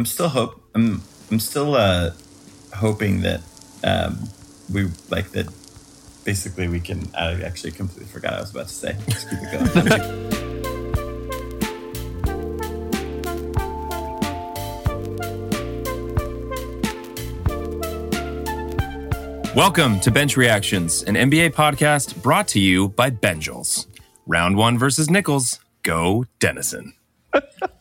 I'm still hope I'm I'm still uh, hoping that um, we like that. Basically, we can. I actually completely forgot I was about to say. Let's keep it going. Welcome to Bench Reactions, an NBA podcast brought to you by Benjels. Round one versus Nichols. Go Dennison.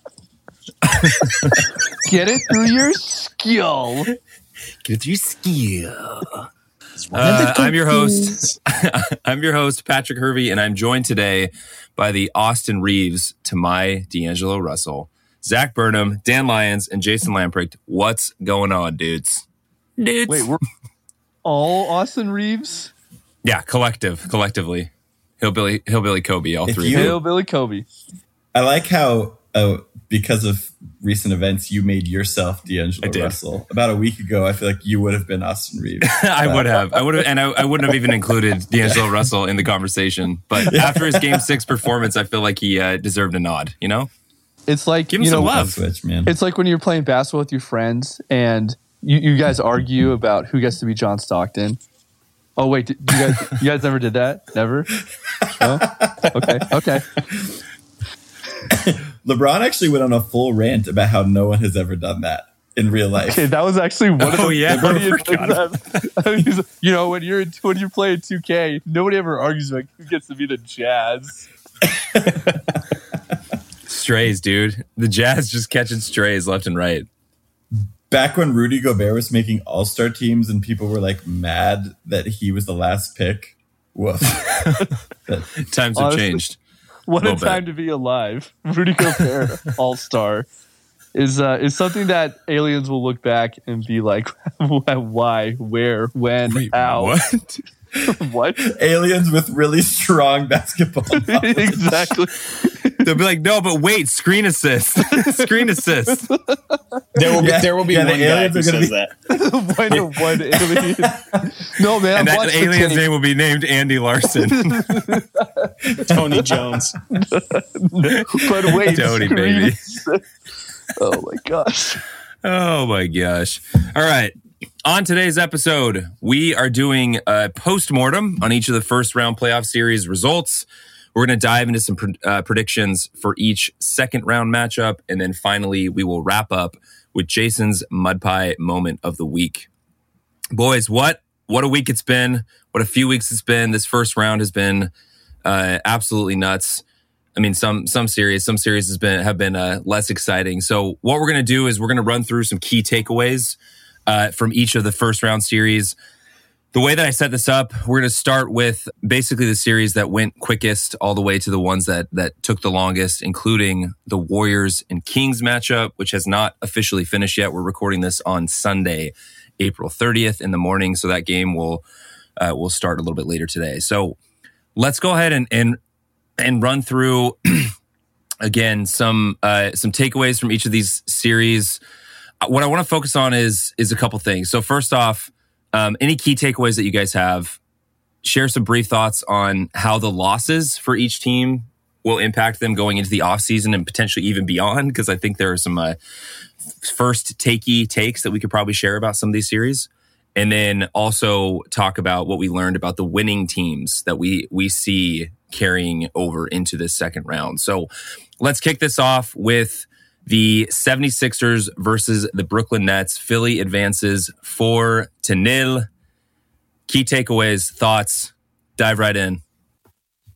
Get it through your skill. Get it through your skill. Uh, I'm your host. I'm your host, Patrick Hervey, and I'm joined today by the Austin Reaves to my D'Angelo Russell, Zach Burnham, Dan Lyons, and Jason Lamprecht. What's going on, dudes? Dudes. Wait, we're all Austin Reaves? yeah, collective, collectively. Hillbilly, Hillbilly Kobe, all If three. you- Hillbilly Kobe. I like how uh, because of recent events, you made yourself D'Angelo Russell. About a week ago, I feel like you would have been Austin Reaves. I would have. I would have, and I, I wouldn't have even included D'Angelo Russell in the conversation. But after his Game Six performance, I feel like he uh, deserved a nod. You know, It's like Give him you some know, love. Switch, man. It's like when you're playing basketball with your friends and you, you guys argue about who gets to be John Stockton. Oh wait, did, you guys you guys never did that? Never? No? Okay, okay. LeBron actually went on a full rant about how no one has ever done that in real life. Okay, that was actually one of Oh, the yeah, I funniest things I've- you know, when you're when you're playing 2K, nobody ever argues like who gets to be the Jazz. strays, dude. The Jazz just catching strays left and right. Back when Rudy Gobert was making All Star teams and people were like mad that he was the last pick. Woof. Times have Honestly, changed. What a Little bit. time to be alive. Rudy Gobert, All Star, is uh, is something that aliens will look back and be like, why, where, when, how, What? what? Aliens with really strong basketball. exactly. They'll be like, no, but wait, screen assist, screen assist. There will be Yeah, there will be yeah, one guy who says be- that. Why the one alien? No man, And I've that alien's name will be named Andy Larsen. Tony Jones. But wait, Tony, baby. assist. Oh my gosh. Oh my gosh. All right. On today's episode, we are doing a post-mortem on each of the first round playoff series results. We're going to dive into some uh, predictions for each second round matchup. And then finally, we will wrap up with Jason's mud pie moment of the week. Boys, what, what a week it's been. What a few weeks it's been. This first round has been uh, absolutely nuts. I mean, some some series, some series has been have been uh, less exciting. So what we're gonna do is we're gonna run through some key takeaways uh, from each of the first round series. The way that I set this up, we're gonna start with basically the series that went quickest, all the way to the ones that that took the longest, including the Warriors and Kings matchup, which has not officially finished yet. We're recording this on Sunday, April 30th in the morning, so that game will uh, will start a little bit later today. So let's go ahead and and and run through again some uh, some takeaways from each of these series. What I want to focus on is is a couple things. So first off, um, any key takeaways that you guys have. Share some brief thoughts on how the losses for each team will impact them going into the offseason and potentially even beyond. Because I think there are some uh, first takey takes that we could probably share about some of these series and then also talk about what we learned about the winning teams that we we see carrying over into this second round. So let's kick this off with the 76ers versus the Brooklyn Nets. Philly advances 4 to nil. Key takeaways, thoughts, dive right in.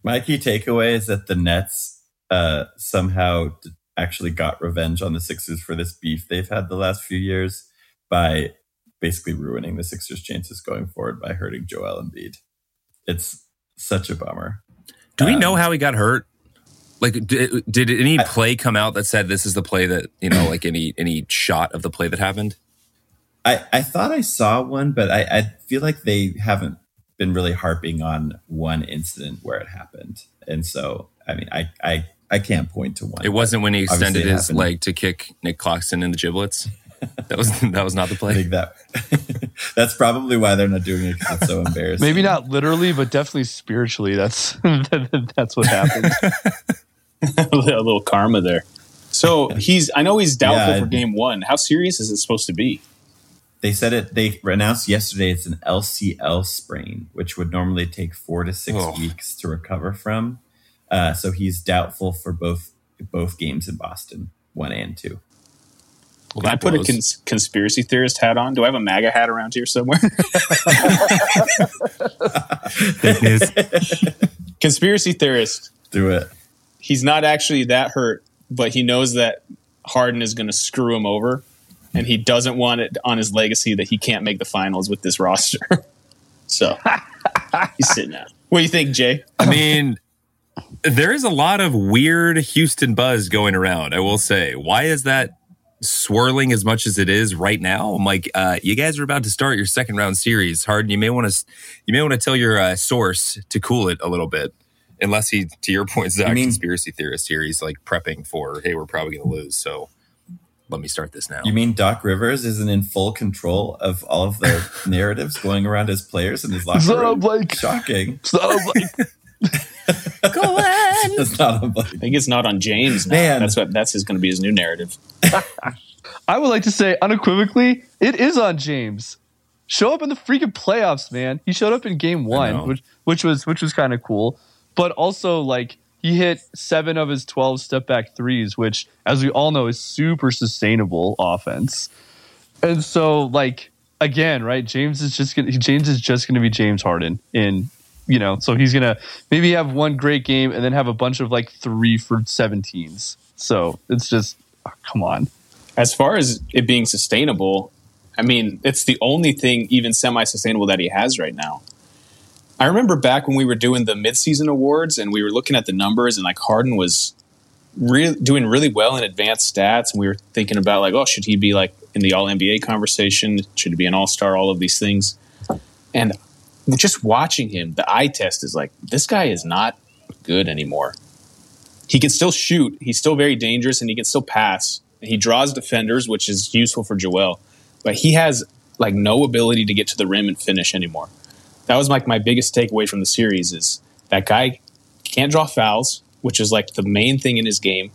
My key takeaway is that the Nets uh, somehow actually got revenge on the Sixers for this beef they've had the last few years by basically ruining the Sixers' chances going forward by hurting Joel Embiid. It's such a bummer. Do we Um, know how he got hurt? Like, did, did any play come out that said this is the play that you know, like any any shot of the play that happened? I, I thought I saw one, but I, I feel like they haven't been really harping on one incident where it happened. And so, I mean, I, I, I can't point to one. It wasn't when he extended his happened. leg to kick Nic Claxton in the giblets. That was that was not the I play. think that that's probably why they're not doing it because it's so embarrassing. Maybe not literally, but definitely spiritually. That's that's what happened. a little karma there. So he's. I know he's doubtful Yeah, for game one. How serious is it supposed to be? They said it. They announced yesterday it's an LCL sprain, which would normally take four to six Oh. weeks to recover from. Uh, so he's doubtful for both both games in Boston, one and two. Well, Can I put a cons- conspiracy theorist hat on? Do I have a MAGA hat around here somewhere? Conspiracy theorist. Do it. He's not actually that hurt, but he knows that Harden is going to screw him over, and he doesn't want it on his legacy that he can't make the finals with this roster. so he's sitting out. What do you think, Jay? I mean, there is a lot of weird Houston buzz going around. I will say, why is that swirling as much as it is right now? I'm like, uh, you guys are about to start your second round series. Harden, you may want to, you may want to tell your uh, source to cool it a little bit. Unless he, to your point, Zach, You mean- conspiracy theorist here, he's like prepping for, hey, we're probably going to lose, so let me start this now. You mean Doc Rivers isn't in full control of all of the narratives going around his players and his locker Shut room? up, Blake. Shocking. So, like, Go on. It's not a I think it's not on James now. Man. That's what that's his going to be his new narrative. I would like to say unequivocally, it is on James. Show up in the freaking playoffs, man. He showed up in game one, which which was which was kind of cool. But also like he hit seven of his twelve step back threes, which as we all know is super sustainable offense. And so like again, right? James is just gonna James is just gonna be James Harden in you know, so he's gonna maybe have one great game and then have a bunch of like three for seventeens. So it's just oh, come on. As far as it being sustainable, I mean, it's the only thing even semi-sustainable that he has right now. I remember back when we were doing the midseason awards and we were looking at the numbers and like Harden was re- doing really well in advanced stats and we were thinking about like, oh, should he be like in the All NBA conversation? Should he be an All Star? All of these things, and just watching him, the eye test is like this guy is not good anymore. He can still shoot. He's still very dangerous, and he can still pass. He draws defenders, which is useful for Joel. But he has like no ability to get to the rim and finish anymore. That was like my biggest takeaway from the series is that guy can't draw fouls, which is like the main thing in his game,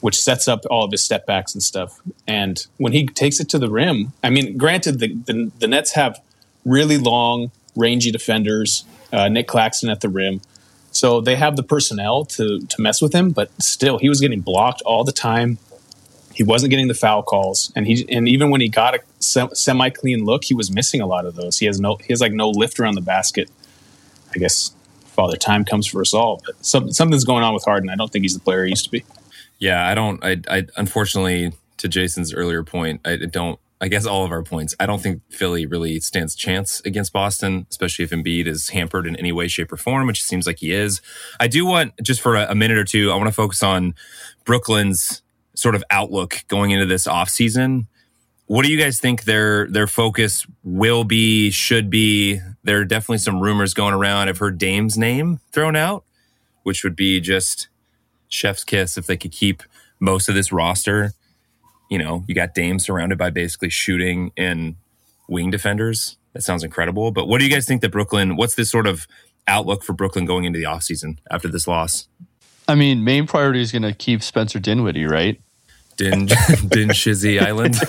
which sets up all of his step backs and stuff. And when he takes it to the rim, I mean, granted, the the, the Nets have really long, rangy defenders. Uh, Nic Claxton at the rim. So they have the personnel to to mess with him, but still, he was getting blocked all the time. He wasn't getting the foul calls, and he and even when he got a semi clean look, he was missing a lot of those. He has no he has like no lift around the basket. I guess father time comes for us all, but some, something's going on with Harden. I don't think he's the player he used to be. Yeah, I don't. I, I unfortunately, to Jason's earlier point, I don't. I guess all of our points. I don't think Philly really stands chance against Boston, especially if Embiid is hampered in any way, shape, or form, which it seems like he is. I do want just for a, a minute or two. I want to focus on Brooklyn's sort of outlook going into this offseason. What do you guys think their their focus will be, should be? There are definitely some rumors going around. I've heard Dame's name thrown out, which would be just chef's kiss if they could keep most of this roster. You know, you got Dame surrounded by basically shooting and wing defenders. That sounds incredible. But what do you guys think that Brooklyn, what's this sort of outlook for Brooklyn going into the offseason after this loss? I mean, main priority is going to keep Spencer Dinwiddie, right? Din, Din Shizzy Island.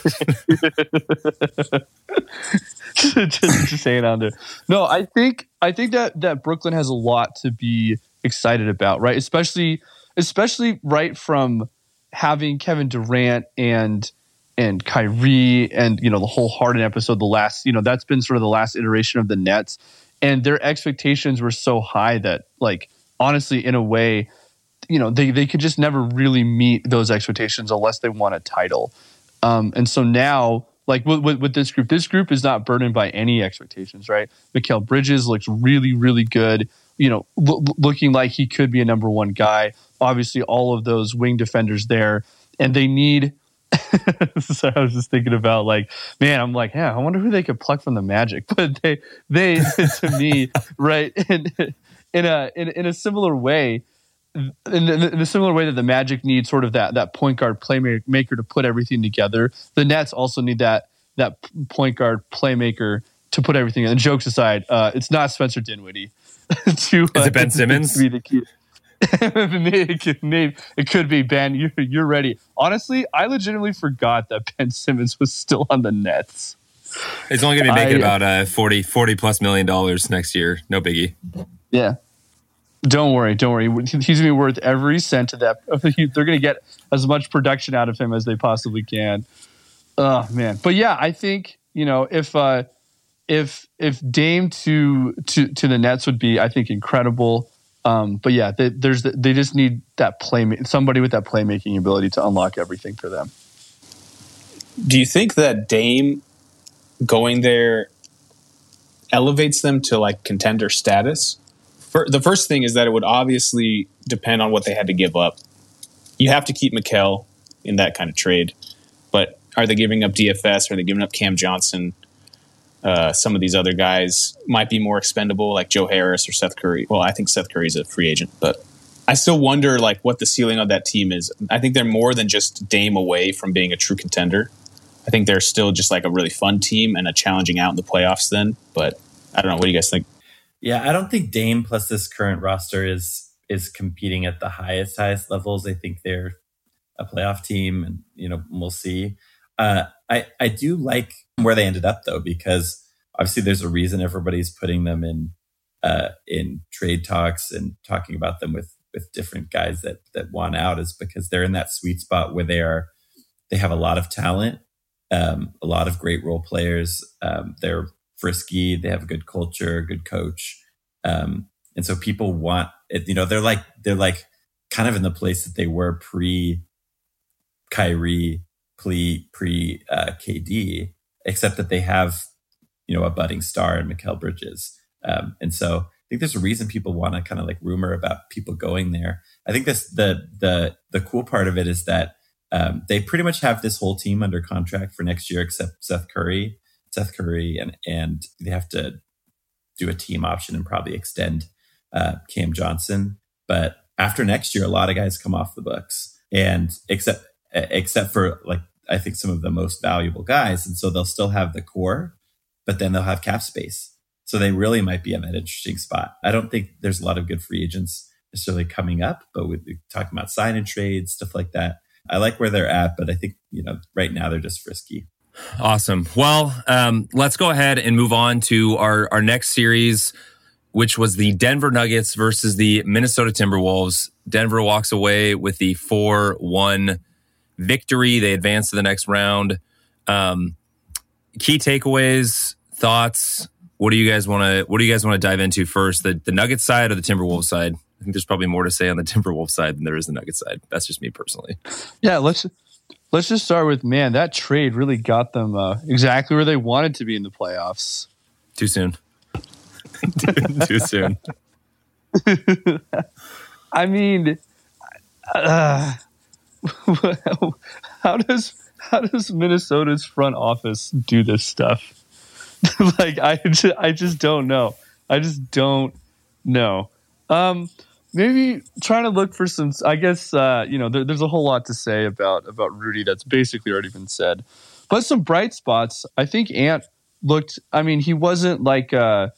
just, just hanging on there. No, I think I think that that Brooklyn has a lot to be excited about, right? Especially especially right from having Kevin Durant and and Kyrie and you know the whole Harden episode, the last you know that's been sort of the last iteration of the Nets, and their expectations were so high that like honestly, in a way, you know they they could just never really meet those expectations unless they won a title. Um, and so now, like with, with, with this group, this group is not burdened by any expectations, right? Mikal Bridges looks really, really good. You know, lo- looking like he could be a number one guy. Obviously, all of those wing defenders there, and they need. so I was just thinking about like, man, I'm like, yeah, I wonder who they could pluck from the Magic, but they, they, to me, right, in, in a in, in a similar way, in, in, in similar way that the Magic need sort of that that point guard playmaker to put everything together, the Nets also need that that point guard playmaker to put everything. And jokes aside, uh, it's not Spencer Dinwiddie. to, Is it Ben to Simmons? be the key. it, could, maybe, it could be Ben. You're, you're ready. Honestly, I legitimately forgot that Ben Simmons was still on the Nets. It's only going to be making about uh, 40, 40 plus million dollars next year. No biggie. Yeah. Don't worry. Don't worry. He's going to be worth every cent of that. They're going to get as much production out of him as they possibly can. Oh man. But yeah, I think, you know, if uh if if Dame to to to the Nets would be I think incredible. Um, but yeah, they, there's they just need that play somebody with that playmaking ability to unlock everything for them. Do you think that Dame going there elevates them to like contender status? For, the first thing is that it would obviously depend on what they had to give up. You have to keep Mikal in that kind of trade, but are they giving up DFS? Are they giving up Cam Johnson? Uh, some of these other guys might be more expendable, like Joe Harris or Seth Curry. Well, I think Seth Curry's a free agent, but I still wonder like what the ceiling of that team is. I think they're more than just Dame away from being a true contender. I think they're still just like a really fun team and a challenging out in the playoffs. Then, but I don't know. What do you guys think? Yeah, I don't think Dame plus this current roster is is competing at the highest highest levels. I think they're a playoff team, and you know we'll see. Uh, I I do like where they ended up though, because obviously there's a reason everybody's putting them in uh, in trade talks and talking about them with with different guys that that want out is because they're in that sweet spot where they are they have a lot of talent, um, a lot of great role players. Um, they're frisky, they have a good culture, good coach, um, and so people want it. You know, they're like they're like kind of in the place that they were pre Kyrie, pre pre uh, KD, except that they have you know a budding star in Mikal Bridges, um, and so I think there's a reason people want to kind of like rumor about people going there. I think this the the the cool part of it is that um, they pretty much have this whole team under contract for next year except Seth Curry, Seth Curry, and and they have to do a team option and probably extend uh, Cam Johnson. But after next year, a lot of guys come off the books, and except except for like I think some of the most valuable guys, and so they'll still have the core, but then they'll have cap space. So they really might be in that interesting spot. I don't think there's a lot of good free agents necessarily coming up, but we're talking about sign and trade stuff like that. I like where they're at, but I think you know right now they're just frisky. Awesome. Well, um, let's go ahead and move on to our our next series, which was the Denver Nuggets versus the Minnesota Timberwolves. Denver walks away with the four one victory. They advance to the next round. Um, key takeaways, thoughts. What do you guys want to What do you guys want to dive into first? The the Nuggets side or the Timberwolves side? I think there's probably more to say on the Timberwolves side than there is the Nuggets side. That's just me personally. Yeah, let's let's just start with man. That trade really got them uh, exactly where they wanted to be in the playoffs. Too soon. too, too soon. I mean, uh, how does how does Minnesota's front office do this stuff? like I just, I just don't know. I just don't know. Um, maybe trying to look for some. I guess uh, you know there, there's a whole lot to say about about Rudy that's basically already been said, but some bright spots. I think Ant looked. I mean, he wasn't like uh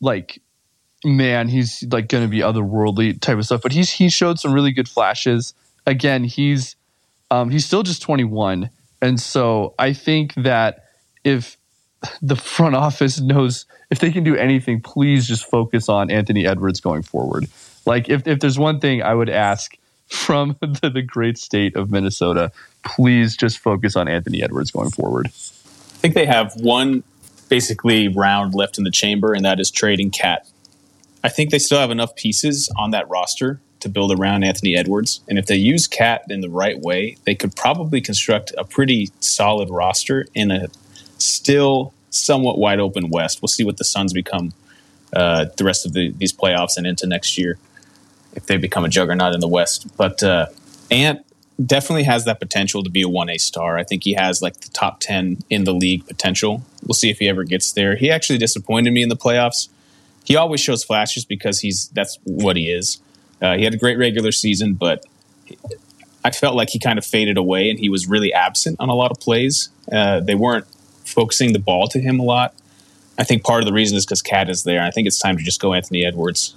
like man, he's like going to be otherworldly type of stuff, but he's he showed some really good flashes again, he's um, he's still just 21, and so I think that if the front office knows if they can do anything, please just focus on Anthony Edwards going forward. Like if if there's one thing I would ask from the, the great state of Minnesota, please just focus on Anthony Edwards going forward. I think they have one basically round left in the chamber, and that is trading KAT. I think they still have enough pieces on that roster to build around Anthony Edwards. And if they use KAT in the right way, they could probably construct a pretty solid roster in a still somewhat wide open West. We'll see what the Suns become uh, the rest of the, these playoffs and into next year if they become a juggernaut in the West. But uh, Ant definitely has that potential to be a 1A star. I think he has like the top 10 in the league potential. We'll see if he ever gets there. He actually disappointed me in the playoffs. He always shows flashes because he's that's what he is. Uh, he had a great regular season, but I felt like he kind of faded away and he was really absent on a lot of plays. Uh, they weren't focusing the ball to him a lot. I think part of the reason is because KAT is there. I think it's time to just go Anthony Edwards.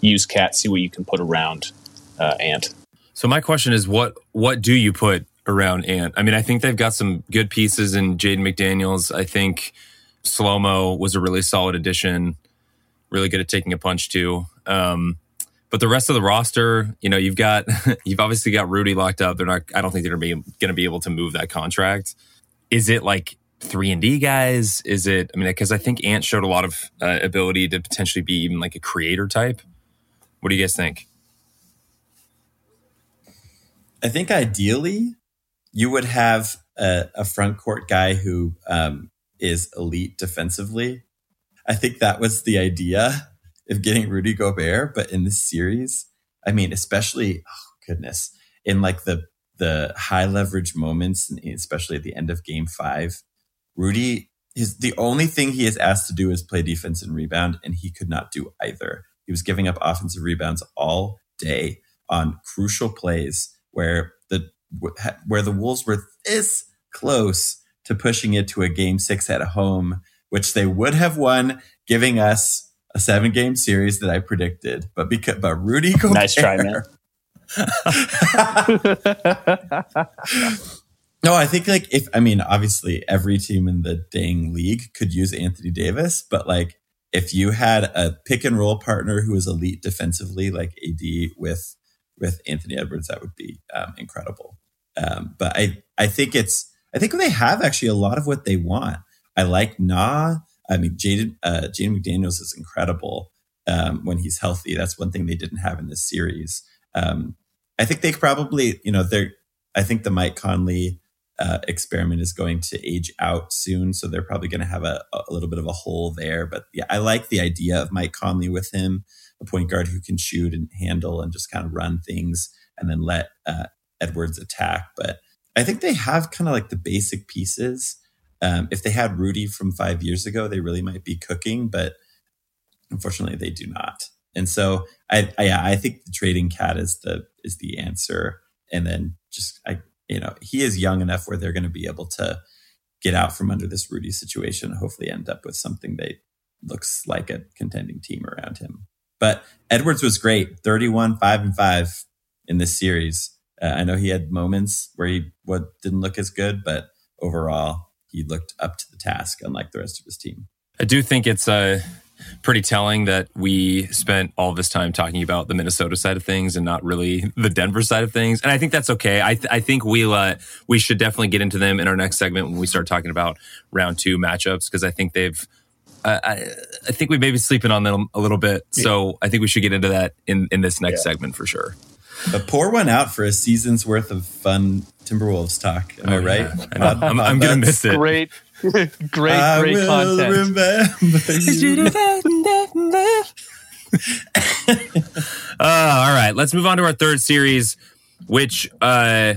use KAT, see what you can put around uh, Ant. So my question is, what what do you put around Ant? I mean, I think they've got some good pieces in Jaden McDaniels. I think Slow Mo was a really solid addition, really good at taking a punch too. Um, but the rest of the roster, you know, you've got you've obviously got Rudy locked up. They're not. I don't think they're gonna be gonna be able to move that contract. Is it like three and D guys? Is it? I mean, because I think Ant showed a lot of uh, ability to potentially be even like a creator type. What do you guys think? I think ideally you would have a, a front court guy who um, is elite defensively. I think that was the idea of getting Rudy Gobert, but in this series, I mean, especially oh goodness, in like the the high leverage moments, especially at the end of Game Five, Rudy is the only thing he is asked to do is play defense and rebound, and he could not do either. He was giving up offensive rebounds all day on crucial plays where the where the Wolves were this close to pushing it to a game six at home, which they would have won, giving us a seven game series that I predicted. But because but Rudy Gobert, nice try, man. no, I think like if I mean obviously every team in the dang league could use Anthony Davis, but like if you had a pick and roll partner who was elite defensively, like AD with with Anthony Edwards, that would be um, incredible. Um, but I I think it's I think they have actually a lot of what they want. I like Nah. I mean, Jaden uh, Jaden McDaniels is incredible um, when he's healthy. That's one thing they didn't have in this series. Um, I think they probably, you know, they're. I think the Mike Conley uh, experiment is going to age out soon, so they're probably going to have a, a little bit of a hole there. But yeah, I like the idea of Mike Conley with him, a point guard who can shoot and handle and just kind of run things, and then let uh, Edwards attack. But I think they have kind of like the basic pieces. Um, if they had Rudy from five years ago, they really might be cooking, but unfortunately, they do not. And so, I, I, I think the trading KAT is the is the answer. And then just I, you know, he is young enough where they're going to be able to get out from under this Rudy situation. Hopefully, end up with something that looks like a contending team around him. But Edwards was great, thirty-one, five and five in this series. Uh, I know he had moments where he what didn't look as good, but overall he looked up to the task, unlike the rest of his team. I do think it's uh, pretty telling that we spent all this time talking about the Minnesota side of things and not really the Denver side of things. And I think that's okay. I, th- I think we'll uh, we should definitely get into them in our next segment when we start talking about round two matchups because I think they've. Uh, I, I think we may be sleeping on them a little bit, so I think we should get into that in, in this next yeah. segment for sure. But pour one out for a season's worth of fun Timberwolves talk. Am oh, I right? Yeah. I'm, I'm, I'm gonna miss it. Great, great, great content. uh, all right, let's move on to our third series, which, uh,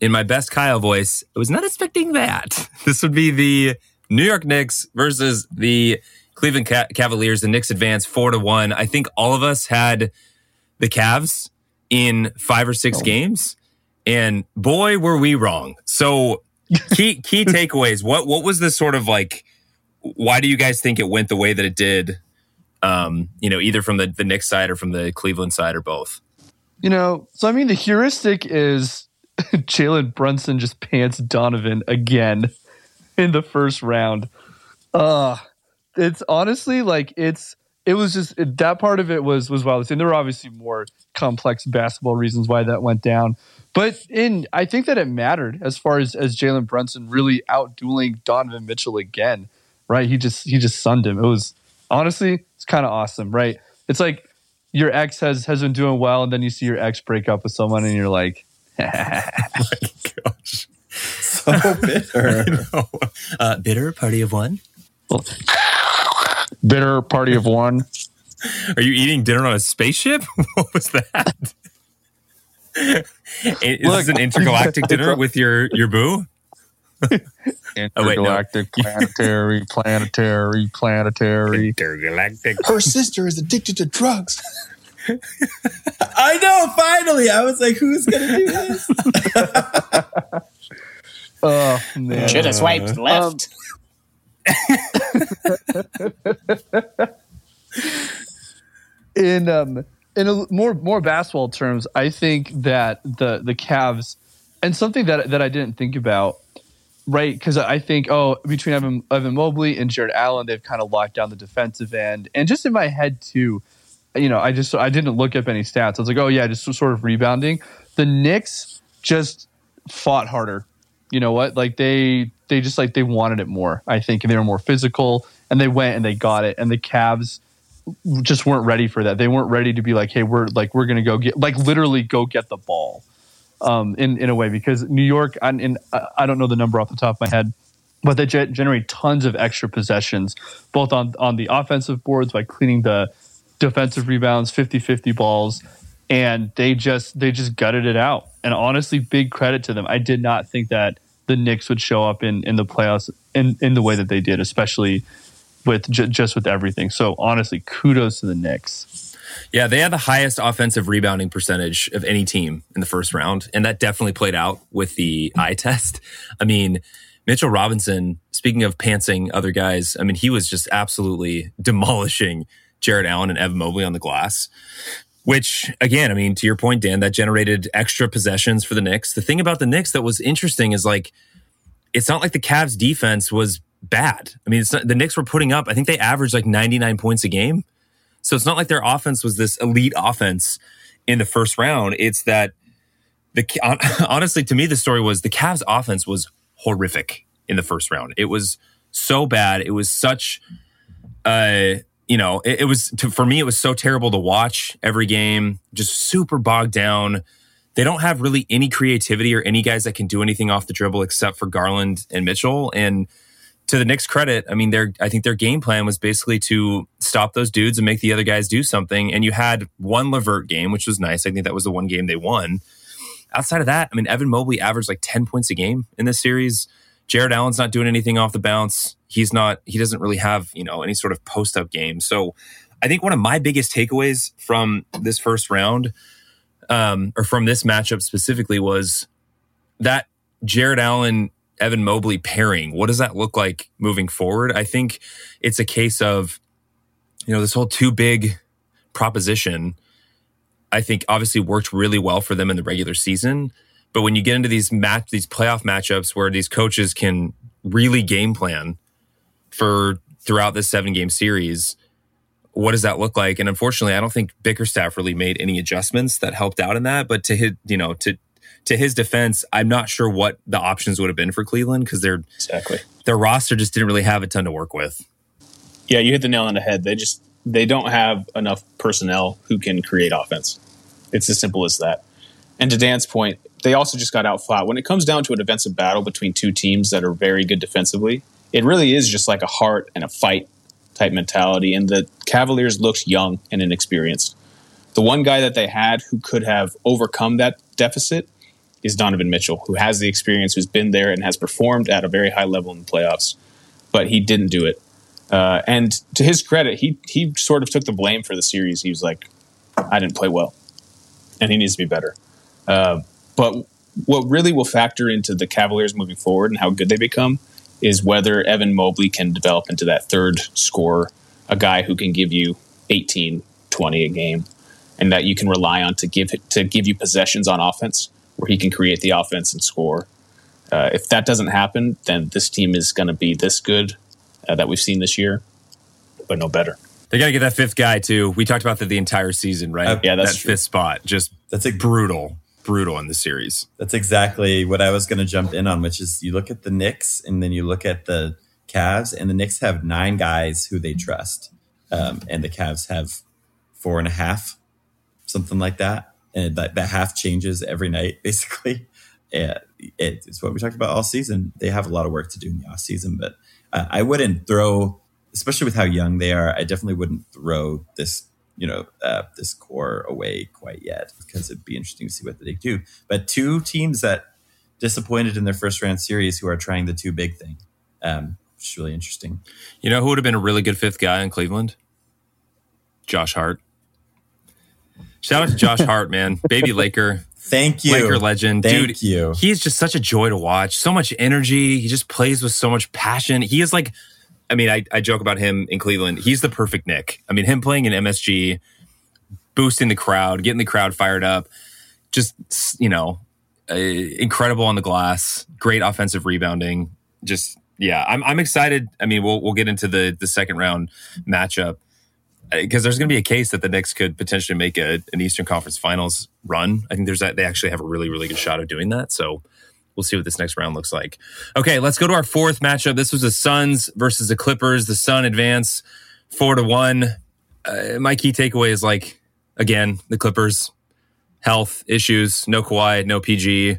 in my best Kyle voice, I was not expecting that. This would be the New York Knicks versus the Cleveland Cavaliers. The Knicks advance four to one. I think all of us had the Cavs in five or six oh. games, and boy, were we wrong. So key key takeaways. What what was the sort of like? Why do you guys think it went the way that it did? Um, you know, either from the the Knicks side or from the Cleveland side or both. You know, so I mean, the heuristic is Jalen Brunson just pants Donovan again in the first round. Uh it's honestly like it's it was just it, that part of it was was wild. And there were obviously more complex basketball reasons why that went down. But in I think that it mattered as far as as Jalen Brunson really outdueling Donovan Mitchell again. Right? He just he just sunned him. It was honestly it's kind of awesome, right? It's like your ex has has been doing well, and then you see your ex break up with someone, and you're like, oh my gosh, so bitter. uh, bitter party of one. Bitter party of one. Are you eating dinner on a spaceship? What was that? Is Look, this an intergalactic dinner with your your boo? Intergalactic, oh, wait, no. planetary, planetary, planetary. Intergalactic. Her sister is addicted to drugs. I know. Finally, I was like, "Who's gonna do this?" oh man! Should have swiped left. Um, in um in a, more more basketball terms, I think that the the Cavs and something that that I didn't think about, right? Because I think oh, between Evan Evan Mobley and Jarrett Allen, they've kind of locked down the defensive end, and just in my head too, you know, I just I didn't look up any stats. I was like, oh yeah, just sort of rebounding. The Knicks just fought harder. You know what? Like they they just like they wanted it more. I think, and they were more physical, and they went and they got it. And the Cavs just weren't ready for that. They weren't ready to be like, hey, we're like we're gonna go get like literally go get the ball, um, in in a way because New York, and, and I don't know the number off the top of my head, but they ge- generate tons of extra possessions, both on on the offensive boards by cleaning the defensive rebounds, 50-50 balls, and they just they just gutted it out. And honestly, big credit to them. I did not think that the Knicks would show up in in the playoffs in in the way that they did, especially with j- just with everything. So honestly, kudos to the Knicks. Yeah, they had the highest offensive rebounding percentage of any team in the first round, and that definitely played out with the eye test. I mean, Mitchell Robinson, speaking of pantsing other guys, I mean, he was just absolutely demolishing Jarrett Allen and Evan Mobley on the glass. Which, again, I mean, to your point, Dan, that generated extra possessions for the Knicks. The thing about the Knicks that was interesting is like, it's not like the Cavs defense was bad. I mean, not, the Knicks were putting up, I think they averaged like 99 points a game. So it's not like their offense was this elite offense in the first round. It's that the honestly, to me, the story was the Cavs offense was horrific in the first round. It was so bad. It was such, uh, you know, it, it was to, for me, it was so terrible to watch every game, just super bogged down. They don't have really any creativity or any guys that can do anything off the dribble except for Garland and Mitchell. And to the Knicks' credit, I mean, their I think their game plan was basically to stop those dudes and make the other guys do something. And you had one LeVert game, which was nice. I think that was the one game they won. Outside of that, I mean, Evan Mobley averaged like ten points a game in this series. Jarrett Allen's not doing anything off the bounce. He's not. He doesn't really have you know any sort of post up game. So I think one of my biggest takeaways from this first round, um, or from this matchup specifically, was that Jarrett Allen Evan Mobley pairing. What does that look like moving forward? I think it's a case of, you know, this whole too big proposition. I think obviously worked really well for them in the regular season. But when you get into these match, these playoff matchups where these coaches can really game plan for throughout this seven game series, what does that look like? And unfortunately, I don't think Bickerstaff really made any adjustments that helped out in that. But to hit, you know, to to his defense, I'm not sure what the options would have been for Cleveland because their exactly their roster just didn't really have a ton to work with. Yeah, you hit the nail on the head. They just they don't have enough personnel who can create offense. It's as simple as that. And to Dan's point, they also just got out flat. When it comes down to a defensive battle between two teams that are very good defensively, it really is just like a heart and a fight type mentality. And the Cavaliers looked young and inexperienced. The one guy that they had who could have overcome that deficit is Donovan Mitchell, who has the experience, who's been there and has performed at a very high level in the playoffs, but he didn't do it. Uh, and to his credit, he he sort of took the blame for the series. He was like, "I didn't play well, and he needs to be better." Uh, but what really will factor into the Cavaliers moving forward and how good they become is whether Evan Mobley can develop into that third scorer, a guy who can give you 18, 20 a game, and that you can rely on to give to give you possessions on offense where he can create the offense and score. Uh, if that doesn't happen, then this team is going to be this good uh, that we've seen this year, but no better. They got to get that fifth guy too. We talked about that the entire season, right? Uh, yeah, that's that true. fifth spot. Just that's a brutal, brutal in the series. That's exactly what I was going to jump in on, which is you look at the Knicks and then you look at the Cavs, and the Knicks have nine guys who they trust, um, and the Cavs have four and a half, something like that and that, that half changes every night basically. And it's what we talked about all season. They have a lot of work to do in the off season but uh, i wouldn't throw especially with how young they are i definitely wouldn't throw this you know uh, this core away quite yet because it'd be interesting to see what they do. But two teams that disappointed in their first round series who are trying the too big thing um, it's really interesting. You know who would have been a really good fifth guy in cleveland? Josh hart Shout out to Josh Hart, man. Baby Laker. Thank you. Laker legend. Thank Dude, you. He's just such a joy to watch. So much energy. He just plays with so much passion. He is like, I mean, I, I joke about him in Cleveland. He's the perfect Knick. I mean, him playing in MSG, boosting the crowd, getting the crowd fired up. Just you know, uh, incredible on the glass, great offensive rebounding. Just yeah, I'm I'm excited. I mean, we'll we'll get into the the second round matchup because there's going to be a case that the Knicks could potentially make a, an Eastern Conference Finals run. I think there's that they actually have a really really good shot of doing that. So we'll see what this next round looks like. Okay, let's go to our fourth matchup. This was the Suns versus the Clippers. The Sun advance four to one. Uh, my key takeaway is like again the Clippers health issues, no Kawhi, no PG.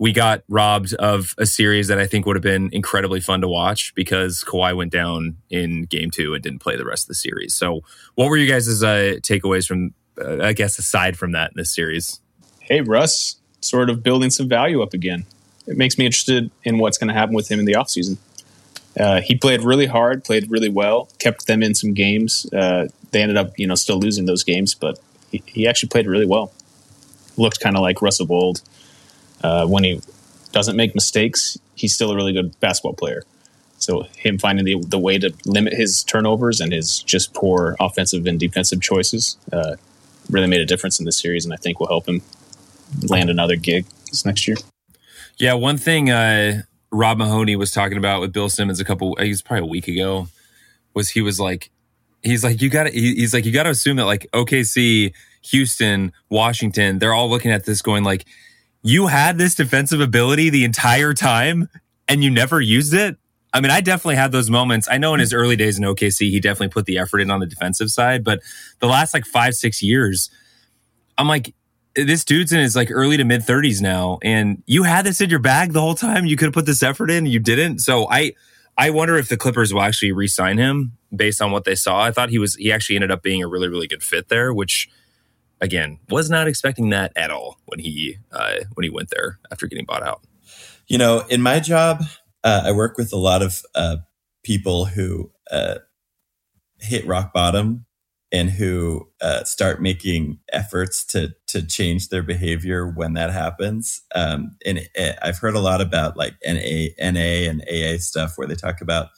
We got robbed of a series that I think would have been incredibly fun to watch because Kawhi went down in game two and didn't play the rest of the series. So, what were you guys' uh, takeaways from, uh, I guess, aside from that in this series? Hey, Russ, sort of building some value up again. It makes me interested in what's going to happen with him in the offseason. Uh, he played really hard, played really well, kept them in some games. Uh, they ended up, you know, still losing those games, but he, he actually played really well. Looked kind of like Russ of old. Uh, when he doesn't make mistakes, he's still a really good basketball player. So him finding the, the way to limit his turnovers and his just poor offensive and defensive choices uh, really made a difference in this series, and I think will help him land another gig this next year. Yeah, one thing uh, Rob Mahoney was talking about with Bill Simmons a couple, I guess probably a week ago, was he was like, he's like, you got to, he's like, you got to assume that like OKC, Houston, Washington, they're all looking at this going like, you had this defensive ability the entire time and you never used it. I mean, I definitely had those moments. I know in his early days in OKC, he definitely put the effort in on the defensive side, but the last like five, six years, I'm like, this dude's in his like early to mid 30s now and you had this in your bag the whole time you could have put this effort in you didn't so i i wonder if the clippers will actually re-sign him based on what they saw i thought he was he actually ended up being a really really good fit there which again was not expecting that at all when he uh when he went there after getting bought out you know in my job uh, i work with a lot of uh people who uh hit rock bottom and who uh, start making efforts to to change their behavior when that happens. Um, and it, I've heard a lot about like NA, NA and AA stuff where they talk about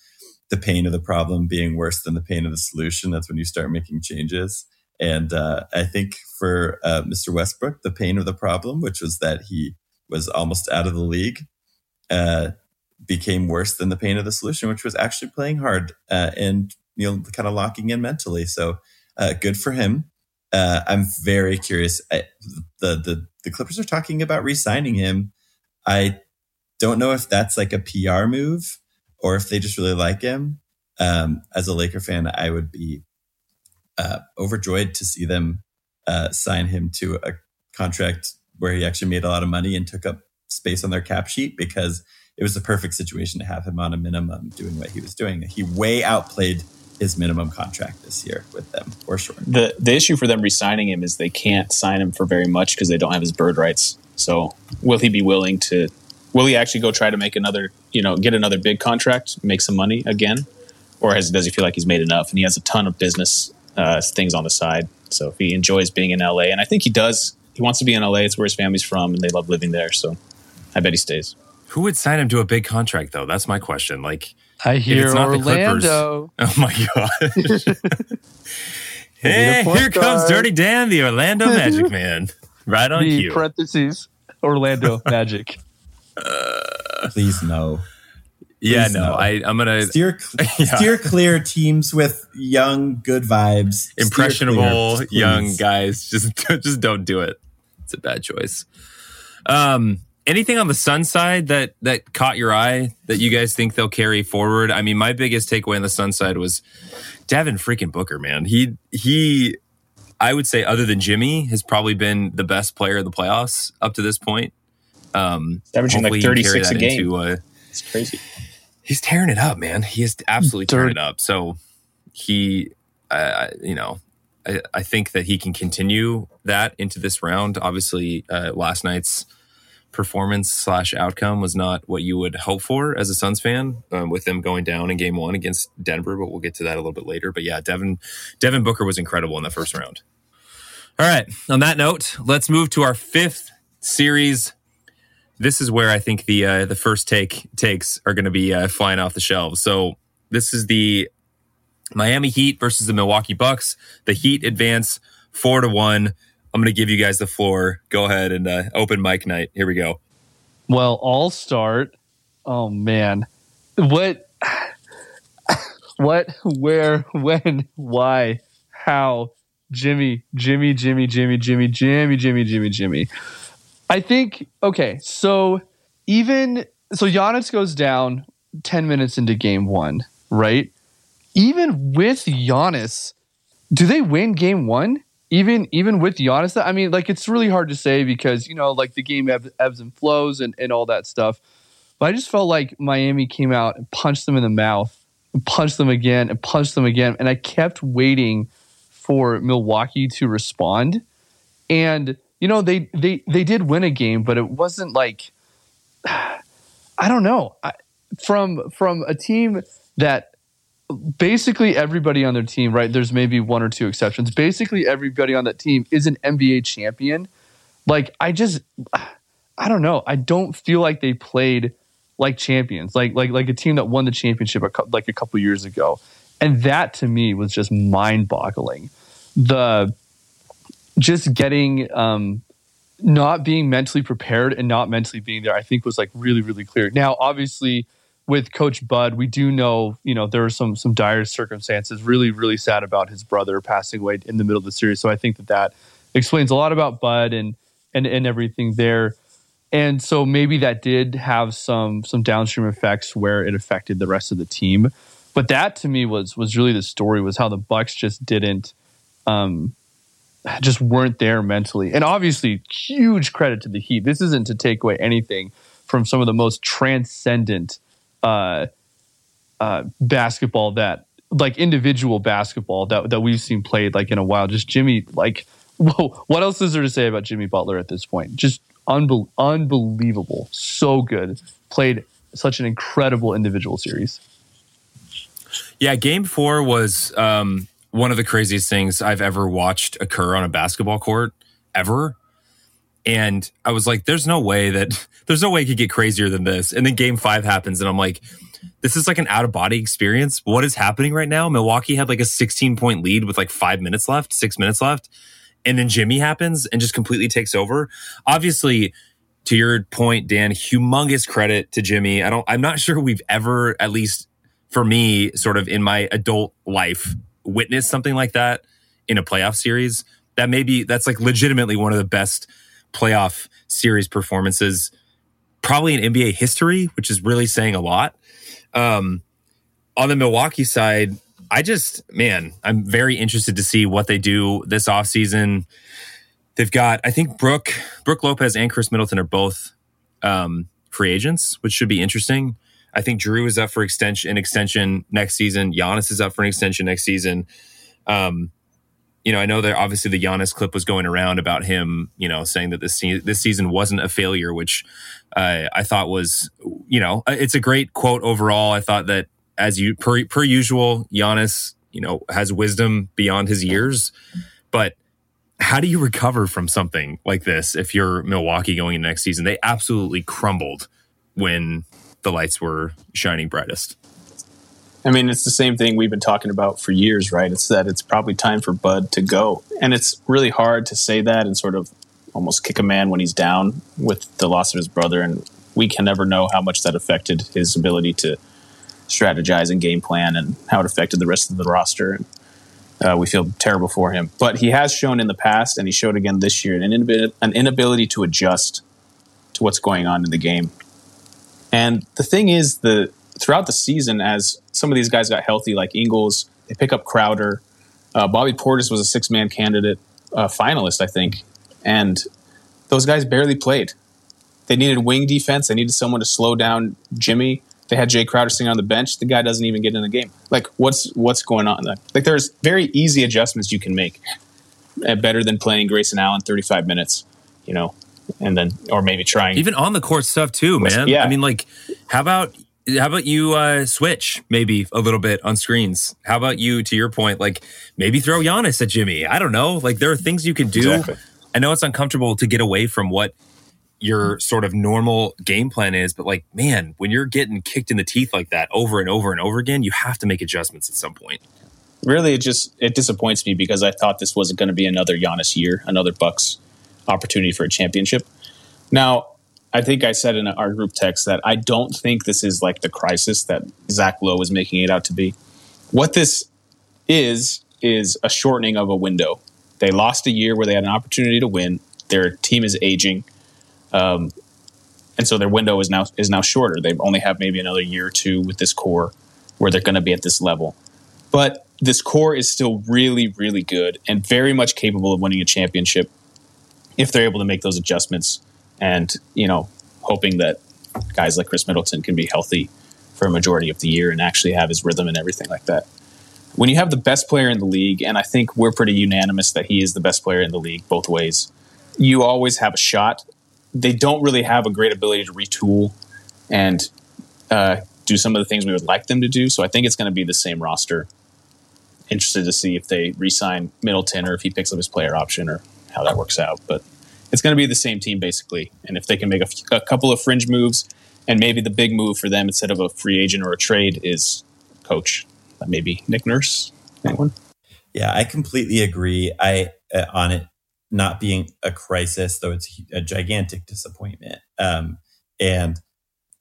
the pain of the problem being worse than the pain of the solution. That's when you start making changes. And uh, I think for uh, Mr. Westbrook, the pain of the problem, which was that he was almost out of the league, uh, became worse than the pain of the solution, which was actually playing hard uh, and you know kind of locking in mentally. So uh, good for him. Uh, I'm very curious. I, the the the Clippers are talking about re-signing him. I don't know if that's like a PR move or if they just really like him. Um, as a Laker fan, I would be uh, overjoyed to see them uh, sign him to a contract where he actually made a lot of money and took up space on their cap sheet because it was the perfect situation to have him on a minimum doing what he was doing. He way outplayed his minimum contract this year with them for sure. The the issue for them re-signing him is they can't sign him for very much because they don't have his bird rights. So will he be willing to? Will he actually go try to make another? You know, get another big contract, make some money again, or has, does he feel like he's made enough? And he has a ton of business uh, things on the side. So if he enjoys being in LA, and I think he does, he wants to be in LA. It's where his family's from, and they love living there. So I bet he stays. Who would sign him to a big contract though? That's my question. Like I hear it's not Orlando. oh my god! hey, here comes Dirty Dan, the Orlando Magic Man. Right on the cue. Parentheses Orlando Magic. Uh, Please no. Yeah, Please no, no. I, I'm gonna steer yeah. steer clear teams with young, good vibes, impressionable clear, young guys. Just just don't do it. It's a bad choice. Um, anything on the Sun side that that caught your eye that you guys think they'll carry forward? I mean, my biggest takeaway on the Sun side was Devin freaking Booker, man. He he I would say other than Jimmy has probably been the best player of the playoffs up to this point. Um averaging like 36 a game. Into, uh, it's crazy. He's tearing it up, man. He is absolutely tearing it up. So he uh, you know, I, I, think that he can continue that into this round. Obviously, uh, last night's performance slash outcome was not what you would hope for as a Suns fan, um, with them going down in Game One against Denver. But we'll get to that a little bit later. But yeah, Devin Devin Booker was incredible in the first round. All right. On that note, let's move to our fifth series. This is where I think the uh, the first take takes are going to be uh, flying off the shelves. So this is the Miami Heat versus the Milwaukee Bucks. The Heat advance four to one. I'm going to give you guys the floor. Go ahead and uh, open mic night. Here we go. Well, I'll start. Oh man, what, what, where, when, why, how? Jimmy, Jimmy, Jimmy, Jimmy, Jimmy, Jimmy, Jimmy, Jimmy, Jimmy. I think okay. So even so, Giannis goes down ten minutes into game one, right? Even with Giannis, do they win game one? Even even with Giannis, I mean, like it's really hard to say because you know, like the game ebbs, ebbs and flows and, and all that stuff. But I just felt like Miami came out and punched them in the mouth, and punched them again, and punched them again, and I kept waiting for Milwaukee to respond. And you know, they they they did win a game, but it wasn't like I don't know. I, from from a team that basically everybody on their team, right? There's maybe one or two exceptions. Basically everybody on that team is an NBA champion. Like I just I don't know. I don't feel like they played like champions, like like like a team that won the championship a, like a couple years ago. And that to me was just mind-boggling the just getting um, not being mentally prepared and not mentally being there, I think was like really, really clear. Now, obviously, with Coach Bud, we do know, you know, there were some some dire circumstances. Really, really sad about his brother passing away in the middle of the series. So I think that that explains a lot about Bud and and and everything there. And so maybe that did have some some downstream effects where it affected the rest of the team. But that to me was was really the story was how the Bucks just didn't um, just weren't there mentally. And obviously, huge credit to the Heat. This isn't to take away anything from some of the most transcendent uh, uh, basketball that, like individual basketball that that we've seen played like in a while. Just Jimmy, like, whoa, what else is there to say about Jimmy Butler at this point? Just unbe- unbelievable, so good. Played such an incredible individual series. Yeah, game four was um, one of the craziest things I've ever watched occur on a basketball court ever. And I was like, there's no way that there's no way it could get crazier than this. And then game five happens, and I'm like, this is like an out of body experience. What is happening right now? Milwaukee had like a 16 point lead with like five minutes left, six minutes left. And then Jimmy happens and just completely takes over. Obviously, to your point, Dan, humongous credit to Jimmy. I don't, I'm not sure we've ever, at least for me, sort of in my adult life, witness something like that in a playoff series, that maybe that's like legitimately one of the best playoff series performances, probably in NBA history, which is really saying a lot. Um, on the Milwaukee side, I just, man, I'm very interested to see what they do this offseason. They've got, I think Brook, Brook Lopez and Khris Middleton are both um, free agents, which should be interesting. I think Drew is up for extension an extension next season. Giannis is up for an extension next season. Um, you know, I know that obviously the Giannis clip was going around about him, you know, saying that this se- this season wasn't a failure, which uh, I thought was, you know, uh, it's a great quote overall. I thought that as you per per usual, Giannis, you know, has wisdom beyond his years, but how do you recover from something like this if you're Milwaukee going into next season? They absolutely crumbled when the lights were shining brightest. I mean, it's the same thing we've been talking about for years, right? It's that it's probably time for Bud to go. And it's really hard to say that and sort of almost kick a man when he's down with the loss of his brother. And we can never know how much that affected his ability to strategize and game plan and how it affected the rest of the roster. And uh, we feel terrible for him. But he has shown in the past, and he showed again this year, an, an inability to adjust to what's going on in the game. And the thing is, the throughout the season, as some of these guys got healthy, like Ingles, they pick up Crowder. Uh, Bobby Portis was a six man candidate uh, finalist, I think, and those guys barely played. They needed wing defense. They needed someone to slow down Jimmy. They had Jae Crowder sitting on the bench. The guy doesn't even get in the game. Like, what's what's going on? Like, there's very easy adjustments you can make. Uh, better than playing Grayson Allen 35 minutes. You know, and then or maybe trying even on the court stuff too, man. Yeah, I mean, like, how about how about you uh, switch maybe a little bit on screens? How about you, to your point, like maybe throw Giannis at Jimmy? I don't know. Like there are things you can do. Exactly. I know it's uncomfortable to get away from what your sort of normal game plan is, but like, man, when you're getting kicked in the teeth like that over and over and over again, you have to make adjustments at some point. really, it just it disappoints me because I thought this wasn't going to be another Giannis year, another Bucks opportunity for a championship. Now, I think I said in our group text that I don't think this is like the crisis that Zach Lowe is making it out to be. What this is is a shortening of a window. They lost a year where they had an opportunity to win. Their team is aging, um, and so their window is now is now shorter. They only have maybe another year or two with this core where they're going to be at this level. But this core is still really, really good and very much capable of winning a championship if they're able to make those adjustments and, you know, hoping that guys like Khris Middleton can be healthy for a majority of the year and actually have his rhythm and everything like that. When you have the best player in the league, and I think we're pretty unanimous that he is the best player in the league both ways, you always have a shot. They don't really have a great ability to retool and uh, do some of the things we would like them to do. So I think it's going to be the same roster. Interested to see if they re-sign Middleton or if he picks up his player option or how that works out. But it's going to be the same team basically. And if they can make a, couple of fringe moves, and maybe the big move for them instead of a free agent or a trade is coach, maybe Nick Nurse. Anyone? Yeah, I completely agree. I uh, on it not being a crisis, though it's a gigantic disappointment. Um, and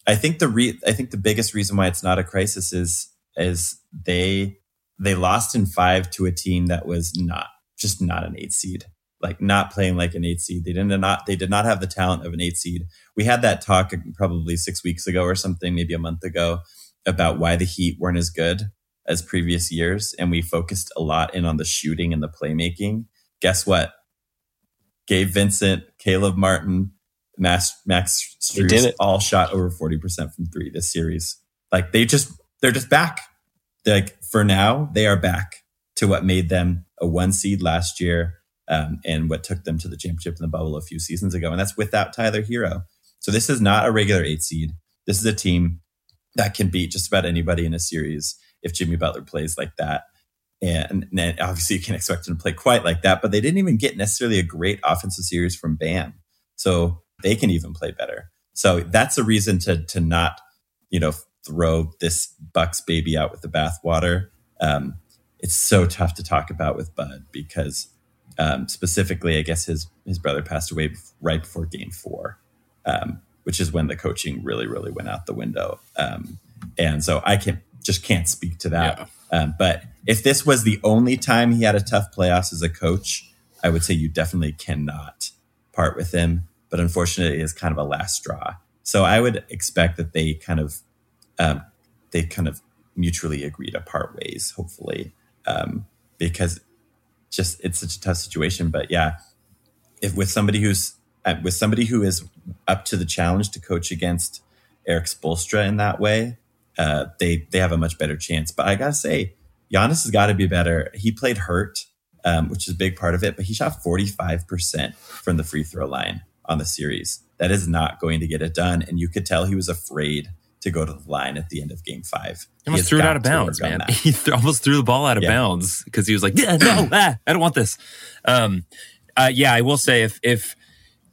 I think the re- I think the biggest reason why it's not a crisis is is they they lost in five to a team that was not just not an eight seed, like not playing like an eight seed. They didn't not they did not have the talent of an eight seed. We had that talk uh, probably six weeks ago or something, maybe a month ago, about why the Heat weren't as good as previous years, and we focused a lot in on the shooting and the playmaking. Guess what? Gabe Vincent, Caleb Martin, Max Max all shot over 40% from three this series. Like they just they're just back. They're like for now, they are back to what made them a one seed last year um, and what took them to the championship in the bubble a few seasons ago. And that's without Tyler Herro. So this is not a regular eight seed. This is a team that can beat just about anybody in a series if Jimmy Butler plays like that. And, and obviously you can't expect him to play quite like that, but they didn't even get necessarily a great offensive series from Bam. So they can even play better. So that's a reason to to not, you know, throw this Bucks baby out with the bathwater. Um, it's so tough to talk about with Bud because um, specifically, I guess his his brother passed away right before Game Four, um, which is when the coaching really really went out the window. Um, and so I can just can't speak to that. Yeah. Um, but if this was the only time he had a tough playoffs as a coach, I would say you definitely cannot part with him but unfortunately, it's kind of a last straw. So I would expect that they kind of um, they kind of mutually agree to part ways, hopefully, um, because just it's such a tough situation. But yeah, if with somebody who's uh, with somebody who is up to the challenge to coach against Erik Spoelstra in that way, uh, they they have a much better chance. But I gotta say, Giannis has got to be better. He played hurt, um, which is a big part of it, but he shot forty five percent from the free throw line on the series. That is not going to get it done. And you could tell he was afraid to go to the line at the end of game five. He almost he threw it out of bounds, man. He th- almost threw the ball out of yeah. bounds because he was like, yeah, no, ah, I don't want this. Um, uh, yeah, I will say if, if,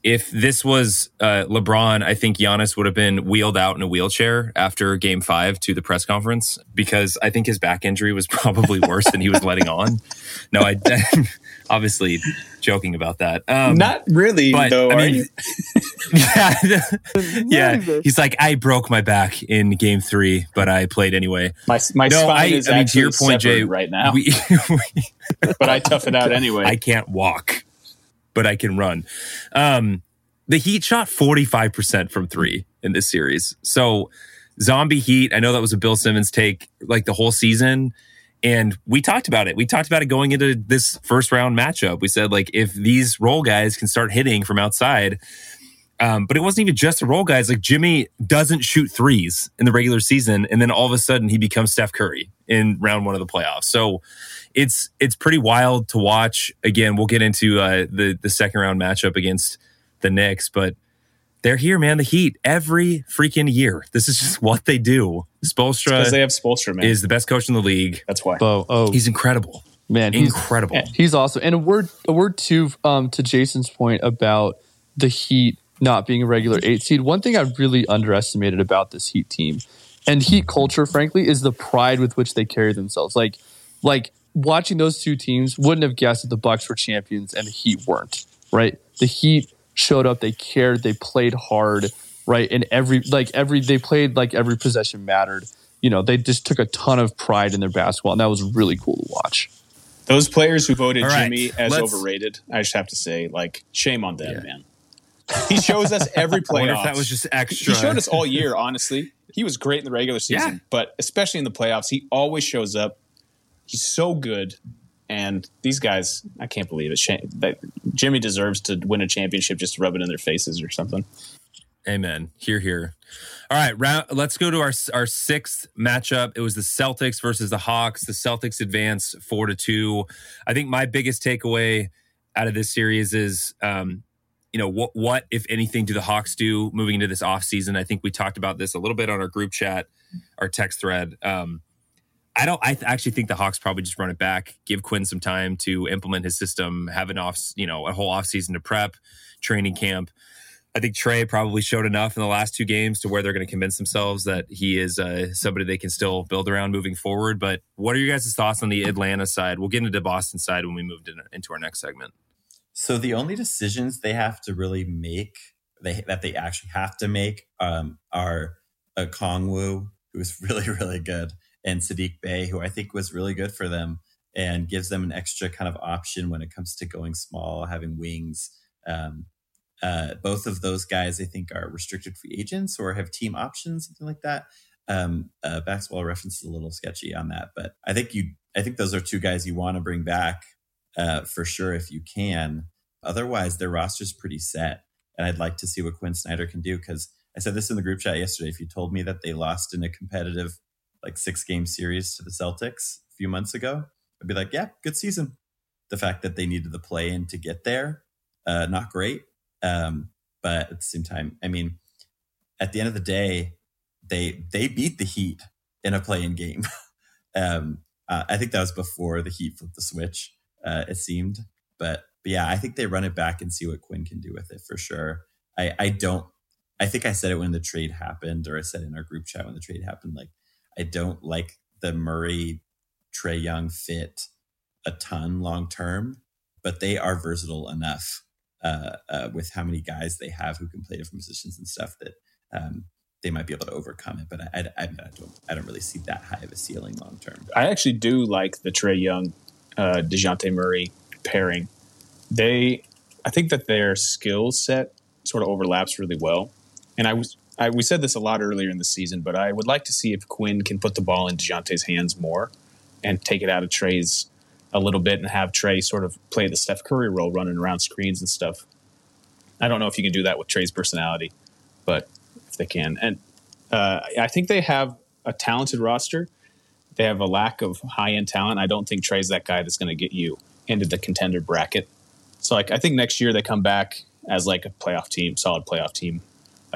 if this was uh, LeBron, I think Giannis would have been wheeled out in a wheelchair after game five to the press conference because I think his back injury was probably worse than he was letting on. No, I obviously joking about that. Um, Not really, but, though. I mean, yeah, yeah. He's like, I broke my back in game three, but I played anyway. My my no, spine I, is I mean, to your point, Jay, right now. We, we, but I tough it out anyway. I can't walk, but I can run. Um, the Heat shot forty five percent from three in this series, so. Zombie Heat. I know that was a Bill Simmons take like the whole season. And we talked about it. We talked about it going into this first round matchup. We said, like, if these role guys can start hitting from outside, um, but it wasn't even just the role guys. Like Jimmy doesn't shoot threes in the regular season, and then all of a sudden he becomes Steph Curry in round one of the playoffs. So it's it's pretty wild to watch. Again, we'll get into uh, the the second round matchup against the Knicks, but they're here, man. The Heat every freaking year. This is just what they do. Spoelstra because they have Spoelstra, man. is the best coach in the league. That's why. Oh, oh. he's incredible, man. Incredible. He's awesome. And a word, a word too, um, to Jason's point about the Heat not being a regular eight seed. One thing I really underestimated about this Heat team and Heat culture, frankly, is the pride with which they carry themselves. Like, like watching those two teams, wouldn't have guessed that the Bucks were champions and the Heat weren't. Right? The Heat showed up, they cared, they played hard, right? And every like every they played like every possession mattered. You know, they just took a ton of pride in their basketball, and that was really cool to watch. Those players who voted All right, Jimmy as let's- overrated, I just have to say, like, shame on them, Yeah. man. He shows us every I wonder playoff. that was just extra. He showed us all year, honestly. He was great in the regular season, Yeah. but especially in the playoffs, he always shows up. He's so good. And these guys, I can't believe it. That Jimmy deserves to win a championship just to rub it in their faces or something. Amen. Here, here. All right, round, let's go to our our sixth matchup. It was the Celtics versus the Hawks. The Celtics advance four to two. I think my biggest takeaway out of this series is, um, you know, what what if anything do the Hawks do moving into this offseason? I think we talked about this a little bit on our group chat, our text thread. Um, I don't. I th- actually think the Hawks probably just run it back, give Quinn some time to implement his system, have an off, you know, a whole off season to prep, training camp. I think Trae probably showed enough in the last two games to where they're going to convince themselves that he is uh, somebody they can still build around moving forward. But what are your guys' thoughts on the Atlanta side? We'll get into the Boston side when we move in, into our next segment. So the only decisions they have to really make, they that they actually have to make, um, are Okongwu, who's really really good, and Saddiq Bey, who I think was really good for them and gives them an extra kind of option when it comes to going small, having wings. Um, uh, both of those guys, I think, are restricted free agents or have team options, something like that. Um, uh, basketball reference is a little sketchy on that, but I think you, I think those are two guys you want to bring back uh, for sure if you can. Otherwise, their roster's pretty set, and I'd like to see what Quinn Snyder can do. Because I said this in the group chat yesterday. If you told me that they lost in a competitive, like six game series to the Celtics a few months ago, I'd be like, yeah, good season. The fact that they needed the play in to get there, uh, not great. Um, but at the same time, I mean, at the end of the day, they they beat the Heat in a play-in game. um, uh, I think that was before the Heat flipped the switch. Uh, it seemed, but but yeah, I think they run it back and see what Quinn can do with it for sure. I I don't. I think I said it when the trade happened, or I said in our group chat when the trade happened. Like I don't like the Murray Trae Young fit a ton long term, but they are versatile enough uh, uh, with how many guys they have who can play different positions and stuff that um, they might be able to overcome it. But I, I, I, don't I don't really see that high of a ceiling long term. I actually do like the Trae Young, uh, Dejounte Murray pairing. They, I think that their skill set sort of overlaps really well. And I was, I, we said this a lot earlier in the season, but I would like to see if Quinn can put the ball in Dejounte's hands more and take it out of Trae's a little bit and have Trae sort of play the Steph Curry role, running around screens and stuff. I don't know if you can do that with Trae's personality, but if they can, and uh, I think they have a talented roster. They have a lack of high end talent. I don't think Trae's that guy that's going to get you into the contender bracket. So, like, I think next year they come back as like a playoff team, solid playoff team.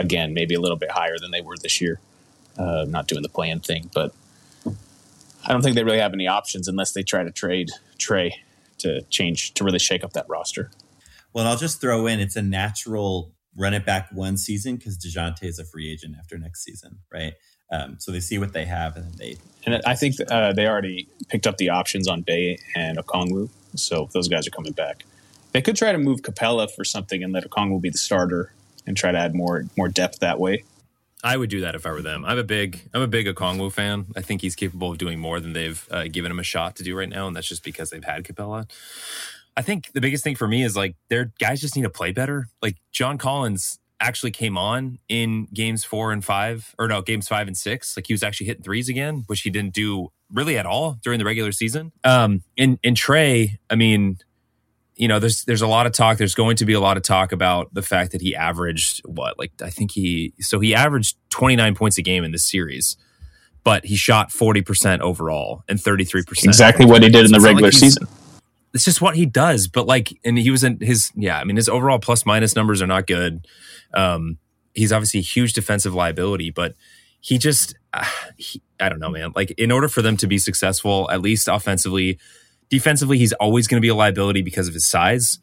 Again, maybe a little bit higher than they were this year. Uh, not doing the playing thing, but I don't think they really have any options unless they try to trade Trae to change to really shake up that roster. Well, I'll just throw in it's a natural run it back one season because Dejounte is a free agent after next season, right? Um, so they see what they have and they. And I think uh, they already picked up the options on Bey and Okongwu, so those guys are coming back. They could try to move Capela for something and let Okongwu be the starter and try to add more more depth that way. I would do that if I were them. I'm a big I'm a big Okongwu fan. I think he's capable of doing more than they've uh, given him a shot to do right now, and that's just because they've had Capela. I think the biggest thing for me is like their guys just need to play better. Like John Collins actually came on in games four and five, or no, games five and six. Like he was actually hitting threes again, which he didn't do really at all during the regular season. Um, and and Trae, I mean, you know, there's there's a lot of talk. There's going to be a lot of talk about the fact that he averaged what, like I think he so he averaged 29 points a game in this series, but he shot 40 percent overall and 33 percent. Exactly what he did in the not like regular season. It's just what he does. But like, and he was in his yeah. I mean, his overall plus minus numbers are not good. Um, he's obviously a huge defensive liability, but he just uh, he, I don't know, man. Like, in order for them to be successful, at least offensively, defensively, he's always going to be a liability because of his size.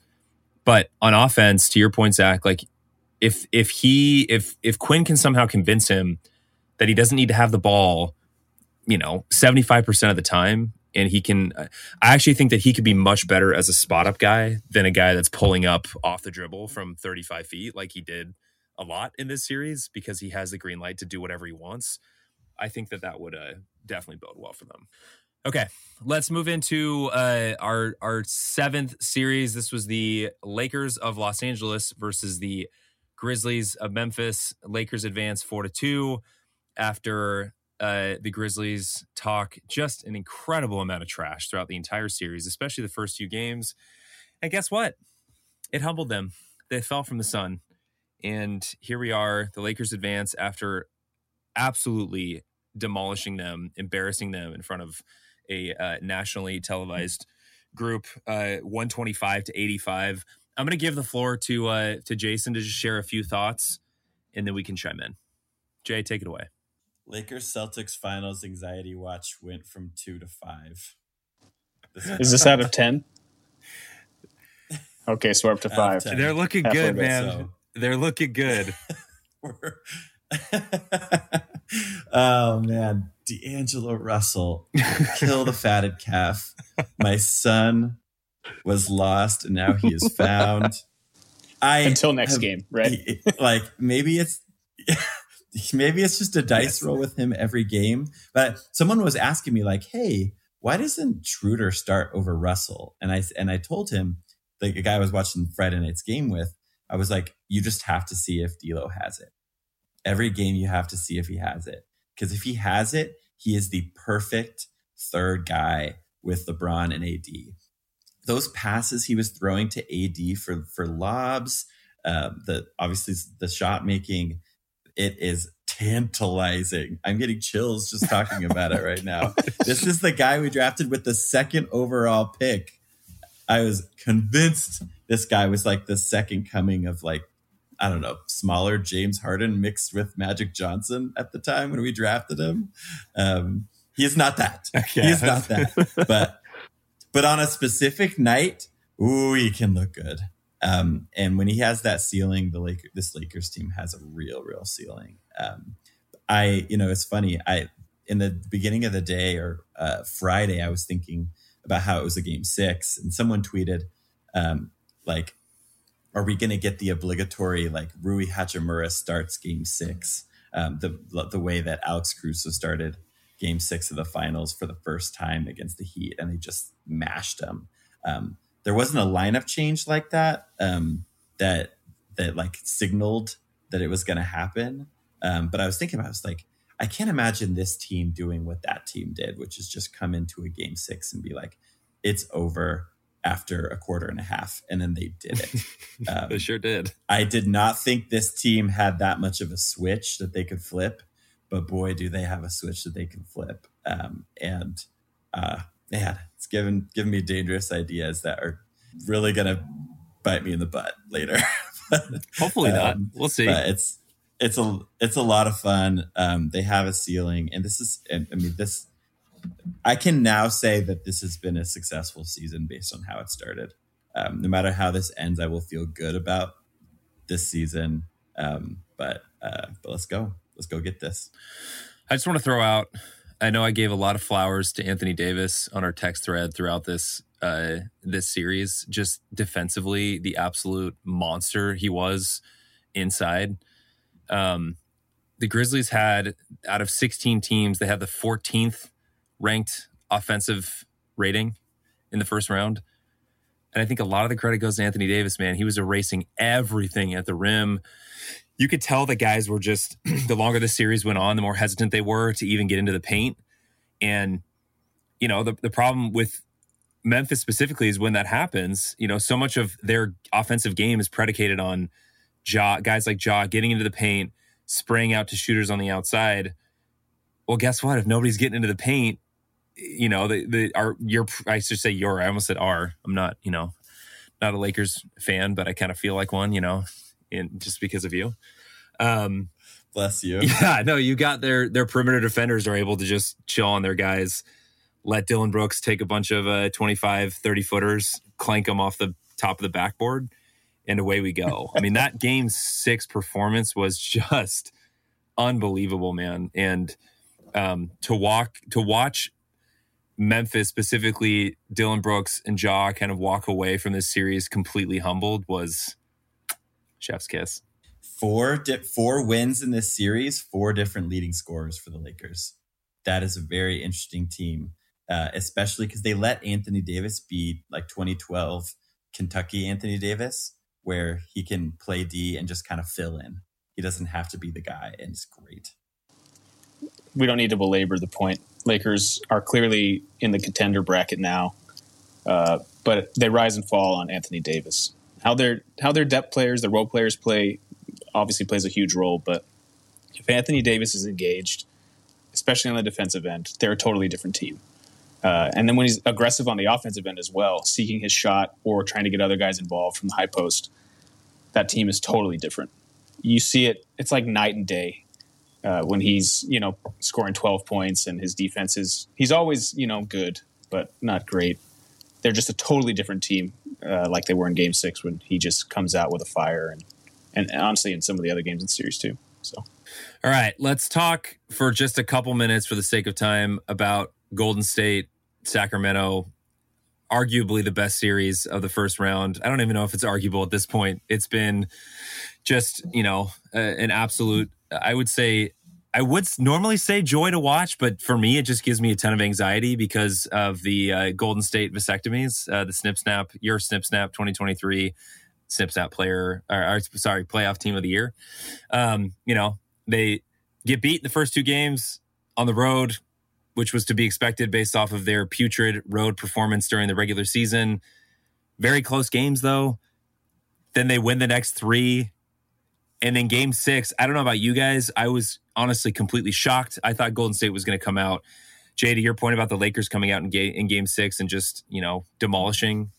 But on offense, to your point, Zach, like if if he if if Quinn can somehow convince him that he doesn't need to have the ball, you know, seventy five percent of the time, and he can. I actually think that he could be much better as a spot up guy than a guy that's pulling up off the dribble from 35 feet like he did a lot in this series because he has the green light to do whatever he wants. I think that that would uh, definitely bode well for them. Okay, let's move into uh, our our seventh series. This was the Lakers of Los Angeles versus the Grizzlies of Memphis. Lakers advance four to two after uh, the Grizzlies talk just an incredible amount of trash throughout the entire series, especially the first few games. And guess what? It humbled them. They fell from the sun. And here we are. The Lakers advance after absolutely demolishing them, embarrassing them in front of a uh, nationally televised group, uh, 125 to 85. I'm going to give the floor to uh, to Jason to just share a few thoughts, and then we can chime in. Jay, take it away. Lakers Celtics finals anxiety watch went from two to five. Is this out of ten? Okay, so we're up to five. They're looking Halfway good, man. So. They're looking good. oh man, D'Angelo Russell, kill the fatted calf. My son was lost, and now he is found. I until next have, game, right? like maybe it's maybe it's just a dice yes. roll with him every game. But someone was asking me like, "Hey, why doesn't Schroeder start over Russell?" And I and I told him the guy I was watching Friday night's game with. I was like, "You just have to see if D'Lo has it. Every game, you have to see if he has it. Because if he has it, he is the perfect third guy with LeBron and AD. Those passes he was throwing to AD for for lobs, uh, the obviously the shot making, it is tantalizing. I'm getting chills just talking about it right now. This is the guy we drafted with the second overall pick. I was convinced this guy was like the second coming of like I don't know, smaller James Harden mixed with Magic Johnson at the time when we drafted him. Um, he is not that. Okay. He is not that. but but on a specific night, ooh, he can look good. Um, and when he has that ceiling, the Laker, this Lakers team has a real, real ceiling. Um, I, you know, it's funny. I in the beginning of the day or uh, Friday, I was thinking about how it was a game six, and someone tweeted, um, like, "Are we going to get the obligatory like Rui Hachimura starts game six? Um, the the way that Alex Caruso started game six of the finals for the first time against the Heat, and they just mashed them." Um, there wasn't a lineup change like that um, that that like signaled that it was going to happen. Um, but I was thinking about, I was like, I can't imagine this team doing what that team did, which is just come into a game six and be like, it's over after a quarter and a half, and then they did it. Um, they sure did. I did not think this team had that much of a switch that they could flip, but boy, do they have a switch that they can flip. Um, and uh, man, it's given given me dangerous ideas that are really gonna bite me in the butt later. but, Hopefully not. Um, we'll see. it's it's a it's a lot of fun. Um, they have a ceiling, and this is I mean this. I can now say that this has been a successful season based on how it started. Um, no matter how this ends, I will feel good about this season. Um, but uh, but let's go. Let's go get this. I just want to throw out I know I gave a lot of flowers to Anthony Davis on our text thread throughout this uh, this series. Just defensively, the absolute monster he was inside. Um, the Grizzlies had out of 16 teams, they had the 14th ranked offensive rating in the first round. And I think a lot of the credit goes to Anthony Davis, man. He was erasing everything at the rim you could tell the guys were just the longer the series went on, the more hesitant they were to even get into the paint. And, you know, the, the problem with Memphis specifically is when that happens, you know, so much of their offensive game is predicated on Ja, guys like Ja getting into the paint, spraying out to shooters on the outside. Well, guess what? If nobody's getting into the paint, you know, the the our your I should say your I almost said our. I'm not, you know, not a Lakers fan, but I kind of feel like one, you know in just because of you. Um, Bless you. Yeah, no, you got their their perimeter defenders are able to just chill on their guys. Let Dillon Brooks take a bunch of uh, 25, 30 footers, clank them off the top of the backboard, and away we go. I mean, that game six performance was just unbelievable, man. And um, to walk to watch Memphis, specifically Dillon Brooks and Ja, kind of walk away from this series completely humbled was chef's kiss. Four di- four wins in this series, four different leading scorers for the Lakers. That is a very interesting team, uh, especially because they let Anthony Davis be like 2012 Kentucky Anthony Davis, where he can play D and just kind of fill in. He doesn't have to be the guy, and it's great. we don't need to belabor the point. Lakers are clearly in the contender bracket now, uh, but they rise and fall on Anthony Davis. How their how their depth players, their role players play, obviously plays a huge role. But if Anthony Davis is engaged, especially on the defensive end, they're a totally different team. Uh, and then when he's aggressive on the offensive end as well, seeking his shot or trying to get other guys involved from the high post, that team is totally different. You see it; it's like night and day uh, when he's you know scoring 12 points and his defense is he's always you know good but not great they're just a totally different team uh, like they were in game six when he just comes out with a fire and and honestly in some of the other games in series too so All right, let's talk for just a couple minutes for the sake of time about Golden State, Sacramento. Arguably the best series of the first round. I don't even know if it's arguable at this point. It's been just, you know, uh, an absolute, I would say, I would normally say joy to watch, but for me, it just gives me a ton of anxiety because of the uh, Golden State vasectomies, uh, the Snip Snap, your Snip Snap 2023 Snip Snap player, or, or sorry, playoff team of the year. Um, you know, they get beat the first two games on the road, which was to be expected based off of their putrid road performance during the regular season. Very close games, though. Then they win the next three. And then game six, I don't know about you guys. I was honestly completely shocked. I thought Golden State was going to come out. Jay, to your point about the Lakers coming out in, ga- in game six and just, you know, demolishing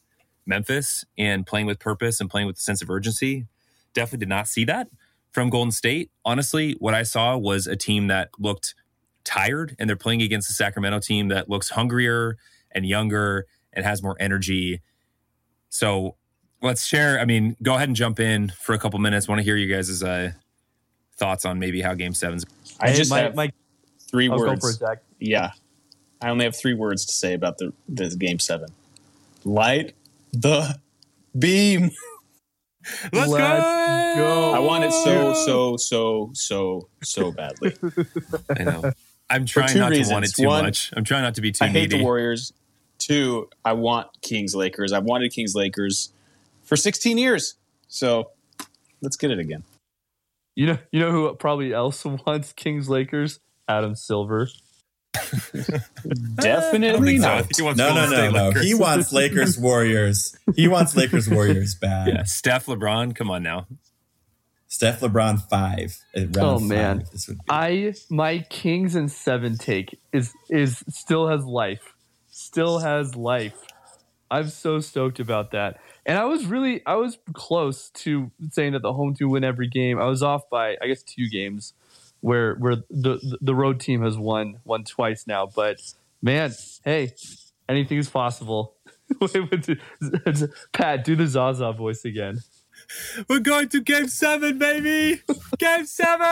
Memphis and playing with purpose and playing with a sense of urgency, definitely did not see that from Golden State. Honestly, what I saw was a team that looked tired and they're playing against a Sacramento team that looks hungrier and younger and has more energy. So let's share. I mean, go ahead and jump in for a couple minutes. Want to hear you guys' uh, thoughts on maybe how game seven's. i just my, have my, three I'll words for it, Zach. yeah i only have three words to say about the this game seven light the beam Let's, Let's go. i want it so so so so so badly I know. I'm trying two not to want it too One, much. I'm trying not to be too I hate needy. the Warriors. Two, I want Kings Lakers. I've wanted Kings Lakers for 16 years. So let's get it again. You know, you know who probably else wants Kings Lakers? Adam Silver. I don't Definitely so. Not. he wants No, no, no, no. Lakers. He wants Lakers Warriors. He wants Lakers Warriors bad. Yeah, Steph, LeBron, come on now. Steph LeBron five. at round Oh, man. five. This would be I my Kings and seven take is is still has life, still has life. I'm so stoked about that, and I was really I was close to saying that the home team win every game. I was off by I guess two games, where where the the road team has won won twice now. But man, hey, anything is possible. Pat, do the Zaza voice again. We're going to game seven, baby! Game seven!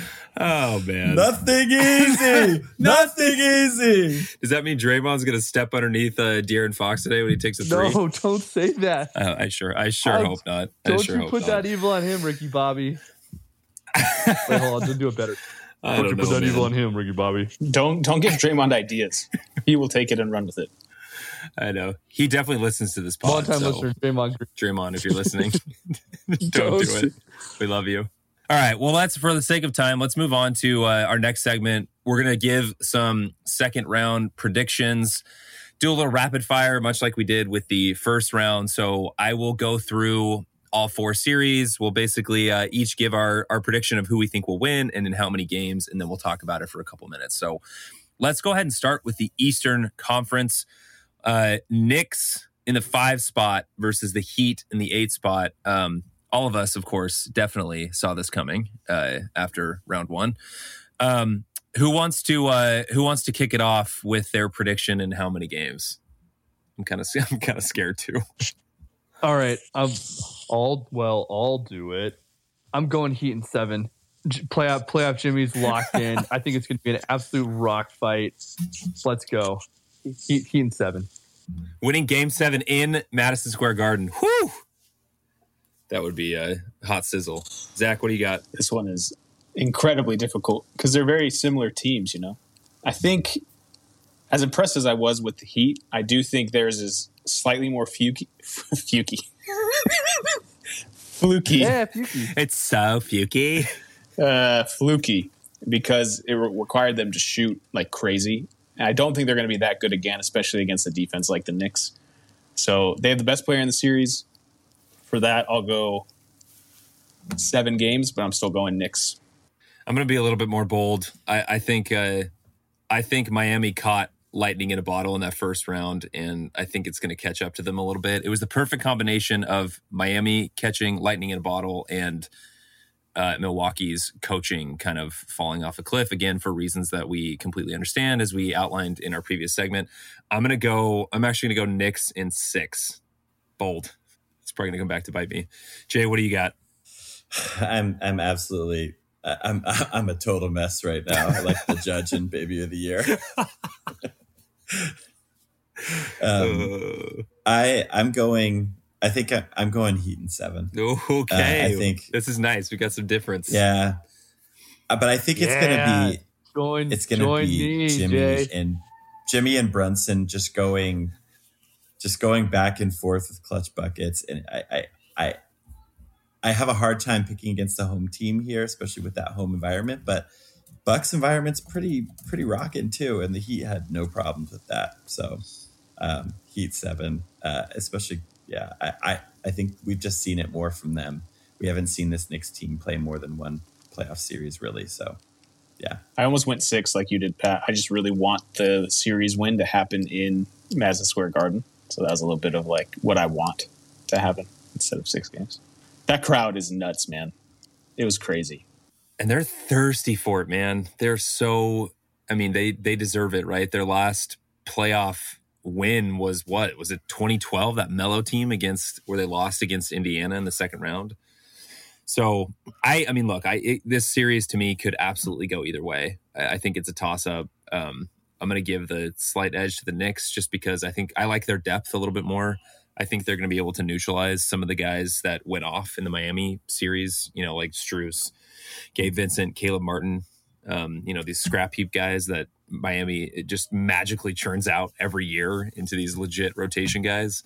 oh, man. nothing easy. nothing easy. Does that mean Draymond's going to step underneath uh, De'Aaron Fox today when he takes a three? No, don't say that. Uh, I sure, I sure Alex, hope not. I Don't sure you hope put not. that evil on him, Ricky Bobby. Wait, hold on, don't do it better. I Don't don't you know, put that man. evil on him, Ricky Bobby. Don't don't give Draymond ideas. He will take it and run with it. I know he definitely listens to this pod. Long time so listener, Draymond Draymond, if you're listening, don't Don't. do it. We love you. All right. Well, that's for the sake of time. Let's move on to uh, our next segment. We're going to give some second round predictions, do a little rapid fire, much like we did with the first round. So I will go through all four series. We'll basically uh, each give our, our prediction of who we think will win and in how many games, and then we'll talk about it for a couple minutes. So let's go ahead and start with the Eastern Conference. Uh, Knicks in the five spot versus the Heat in the eight spot. Um, all of us, of course, definitely saw this coming uh, after round one. Um, who wants to uh, Who wants to kick it off with their prediction and how many games? I'm kind of I'm kind of scared too. All right, um, I'll well, I'll do it. I'm going Heat in seven. J- Playoff playoff Jimmy's locked in. I think it's going to be an absolute rock fight. Let's go. Heat, heat and seven. Winning game seven in Madison Square Garden. Whew! That would be a hot sizzle. Zach, what do you got? This one is incredibly difficult because they're very similar teams, you know. I think, as impressed as I was with the Heat, I do think theirs is slightly more fuky. fuky. fluky. Yeah, Fuki. It's so fuky. Uh, fluky because it re- required them to shoot like crazy. And I don't think they're going to be that good again, especially against a defense like the Knicks. So they have the best player in the series. For that, I'll go seven games, but I'm still going Knicks. I'm going to be a little bit more bold. I, I think uh, I think Miami caught lightning in a bottle in that first round, and I think it's going to catch up to them a little bit. It was the perfect combination of Miami catching lightning in a bottle and uh, Milwaukee's coaching kind of falling off a cliff again for reasons that we completely understand, as we outlined in our previous segment. I'm going to go. I'm actually going to go Knicks in six. Bold. It's probably going to come back to bite me. Jay, what do you got? I'm I'm absolutely I- I'm I'm a total mess right now. I like the judge and baby of the year. um, Uh, I I'm going. I think I, I'm going Heat and seven. okay, Uh, I think- this is nice. We got some difference. Yeah, Uh, but I think it's Yeah. gonna be Join, it's gonna join be me, Jimmy Jay. and Jimmy and Brunson just going, just going back and forth with clutch buckets, and I I I, I have a hard time picking against the home team here, especially with that home environment. But Bucks environment's pretty pretty rocking too, and the Heat had no problems with that. So um, Heat seven, uh, especially yeah, I, I I think we've just seen it more from them. We haven't seen this Knicks team play more than one playoff series really. So yeah. I almost went six like you did, Pat. I just really want the series win to happen in Madison Square Garden. So that was a little bit of like what I want to happen instead of six games. That crowd is nuts, man. It was crazy. and they're thirsty for it, man. They're so. I mean, they they deserve it, right? Their last playoff win was what? Was it 2012? That Melo team against where they lost against Indiana in the second round. So I, I mean, look, I it, this series to me could absolutely go either way. I, I think it's a toss up. Um, I'm going to give the slight edge to the Knicks just because I think I like their depth a little bit more. I think they're going to be able to neutralize some of the guys that went off in the Miami series. You know, like Strus, Gabe Vincent, Caleb Martin. Um, you know, these scrap heap guys that Miami it just magically churns out every year into these legit rotation guys.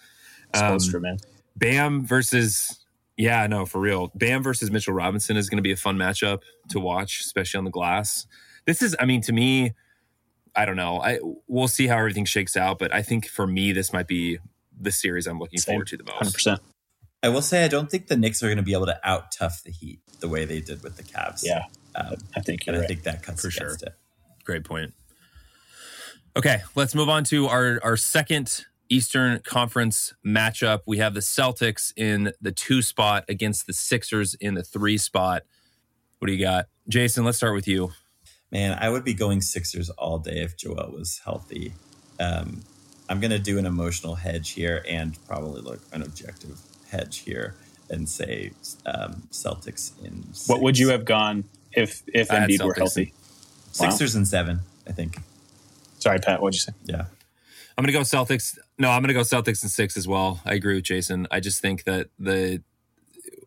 Um, Spoelstra, man. Bam versus yeah, no, for real. Bam versus Mitchell Robinson is going to be a fun matchup to watch, especially on the glass. This is, I mean, to me, I don't know. I we'll see how everything shakes out, but I think for me, this might be the series I'm looking Same. forward to the Hundred most. percent. I will say I don't think the Knicks are going to be able to out tough the Heat the way they did with the Cavs. Yeah, um, I think and you're I right. think that cuts For sure. against it. Great point. Okay, let's move on to our our second Eastern Conference matchup. We have the Celtics in the two spot against the Sixers in the three spot. What do you got, Jason? Let's start with you. Man, I would be going Sixers all day if Joel was healthy. Um, I'm going to do an emotional hedge here and probably look an objective hedge here and say um, Celtics in. Six. What would you have gone if if I Embiid were Celtics. healthy? Wow. Sixers and seven, I think. Sorry, Pat. What'd you say? Yeah. I'm going to go Celtics. No, I'm going to go Celtics in six as well. I agree with Jason. I just think that the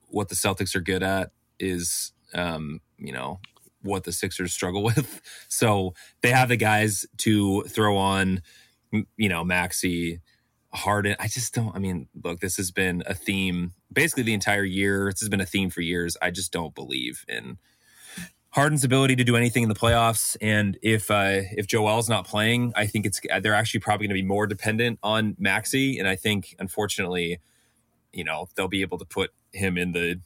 what the Celtics are good at is, um, you know, what the Sixers struggle with. So they have the guys to throw on, you know, Maxey, Harden. I just don't. I mean, look, this has been a theme basically the entire year. This has been a theme for years. I just don't believe in Harden's ability to do anything in the playoffs, and if uh, if Joel's not playing, I think it's they're actually probably going to be more dependent on Maxey, and I think unfortunately, you know, they'll be able to put him in the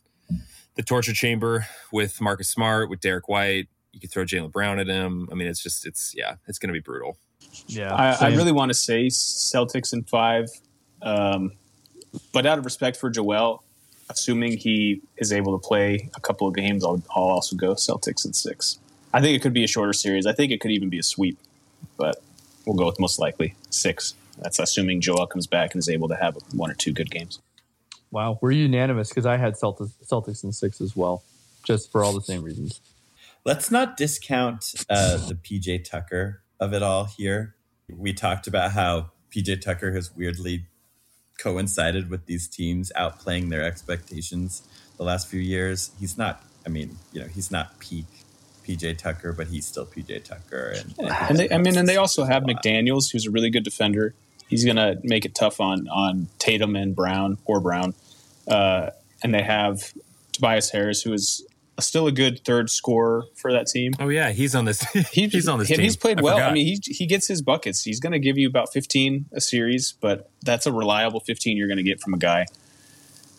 the torture chamber with Marcus Smart, with Derrick White. You could throw Jaylen Brown at him. I mean, it's just it's yeah, it's going to be brutal. Yeah, I, I really want to say Celtics in five, um, but out of respect for Joel, assuming he is able to play a couple of games, I'll, I'll also go Celtics in six. I think it could be a shorter series. I think it could even be a sweep, but we'll go with most likely six. That's assuming Joel comes back and is able to have one or two good games. Wow, we're unanimous because I had Celtics, Celtics in six as well. just for all the same reasons. Let's not discount uh, the PJ Tucker of it all here. We talked about how PJ Tucker has weirdly coincided with these teams outplaying their expectations the last few years. He's not, I mean, you know, he's not peak PJ Tucker, but he's still PJ Tucker. And, and, and they, I mean, and they also have McDaniels, who's a really good defender. He's going to make it tough on on Tatum and Brown or Brown. Uh, and they have Tobias Harris, who is still a good third scorer for that team. Oh yeah, he's on this. He, he's on this he, team. He's played I well. forgot. I mean, he he gets his buckets. He's going to give you about 15 a series, but that's a reliable 15 you're going to get from a guy.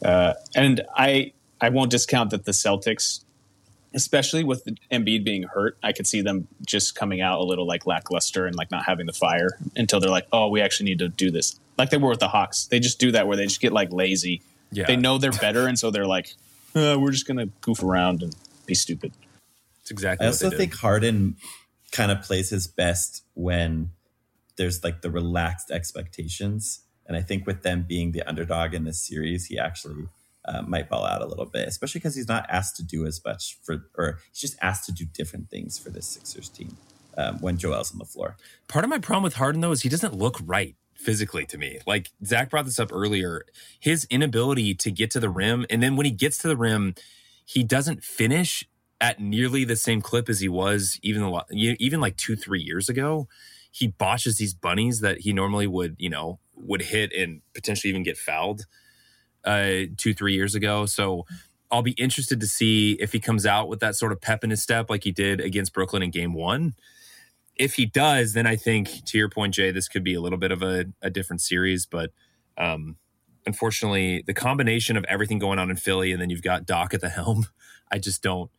Uh, and I I won't discount that the Celtics, especially with Embiid being hurt, I could see them just coming out a little like lackluster and like not having the fire until they're like, oh, we actually need to do this. Like they were with the Hawks. They just do that where they just get like lazy. Yeah, They know they're better, and so they're like, uh, we're just going to goof around and be stupid. it's exactly. I what also did. think Harden kind of plays his best when there's like the relaxed expectations. And I think with them being the underdog in this series, he actually uh, might ball out a little bit, especially because he's not asked to do as much for, or he's just asked to do different things for this Sixers team um, when Joel's on the floor. Part of my problem with Harden though is he doesn't look right physically to me. Like Zach brought this up earlier, his inability to get to the rim, and then when he gets to the rim, he doesn't finish at nearly the same clip as he was even lot, even like two three years ago. He botches these bunnies that he normally would, you know, would hit and potentially even get fouled uh, two three years ago. So. I'll be interested to see if he comes out with that sort of pep in his step like he did against Brooklyn in game one if he does, then I think to your point, Jay, this could be a little bit of a, a different series. But um, unfortunately, the combination of everything going on in Philly and then you've got Doc at the helm, I just don't,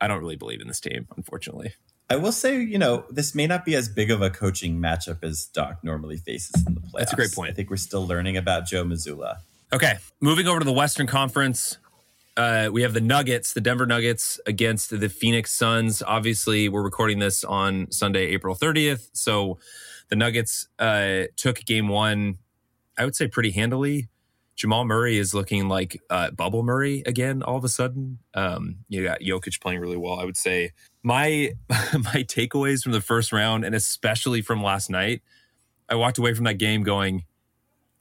I don't really believe in this team, unfortunately. I will say, you know, this may not be as big of a coaching matchup as Doc normally faces in the playoffs. That's a great point. I think we're still learning about Joe Mazzulla. Okay, moving over to the Western Conference. Uh, we have the Nuggets, the Denver Nuggets against the Phoenix Suns. Obviously, we're recording this on Sunday, April 30th. So the Nuggets uh, took game one, I would say, pretty handily. Jamal Murray is looking like uh, Bubble Murray again. All of a sudden, um, you got Jokic playing really well. I would say my my takeaways from the first round, and especially from last night, I walked away from that game going,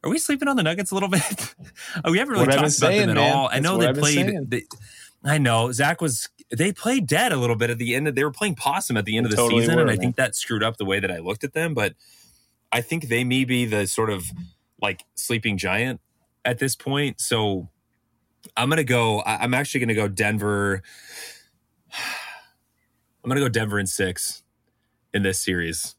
"Are we sleeping on the Nuggets a little bit? we haven't really What talked about saying, them at man. all. I That's know they I've played. They, I know Zach was. They played dead a little bit at the end. Of, they were playing possum at the end They of the totally season, were, and I think that screwed up the way that I looked at them. But I think they may be the sort of like sleeping giant at this point. So I'm gonna go. I- I'm actually gonna go Denver. I'm gonna go Denver in six in this series.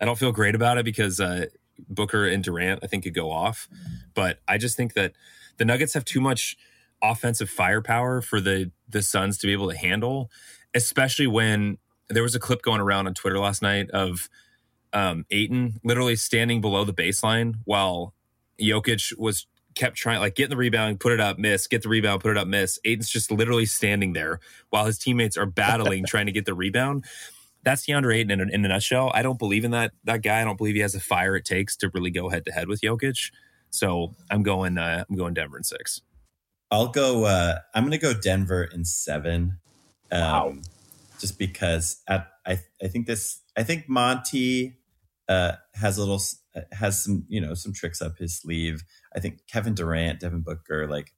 I don't feel great about it because uh, Booker and Durant I think could go off, but I just think that the Nuggets have too much offensive firepower for the the Suns to be able to handle, especially when there was a clip going around on Twitter last night of um, Ayton literally standing below the baseline while Jokic was kept trying like get the rebound, put it up, miss, get the rebound, put it up, miss. Ayton's just literally standing there while his teammates are battling trying to get the rebound. That's DeAndre Ayton in a, in a nutshell. I don't believe in that that guy. I don't believe he has the fire it takes to really go head to head with Jokic. So I'm going uh, I'm going Denver in six. I'll go. Uh, I'm going to go Denver in seven. Um, Wow. Just because at, I I think this I think Monty uh, has a little has some you know some tricks up his sleeve. I think Kevin Durant, Devin Booker, like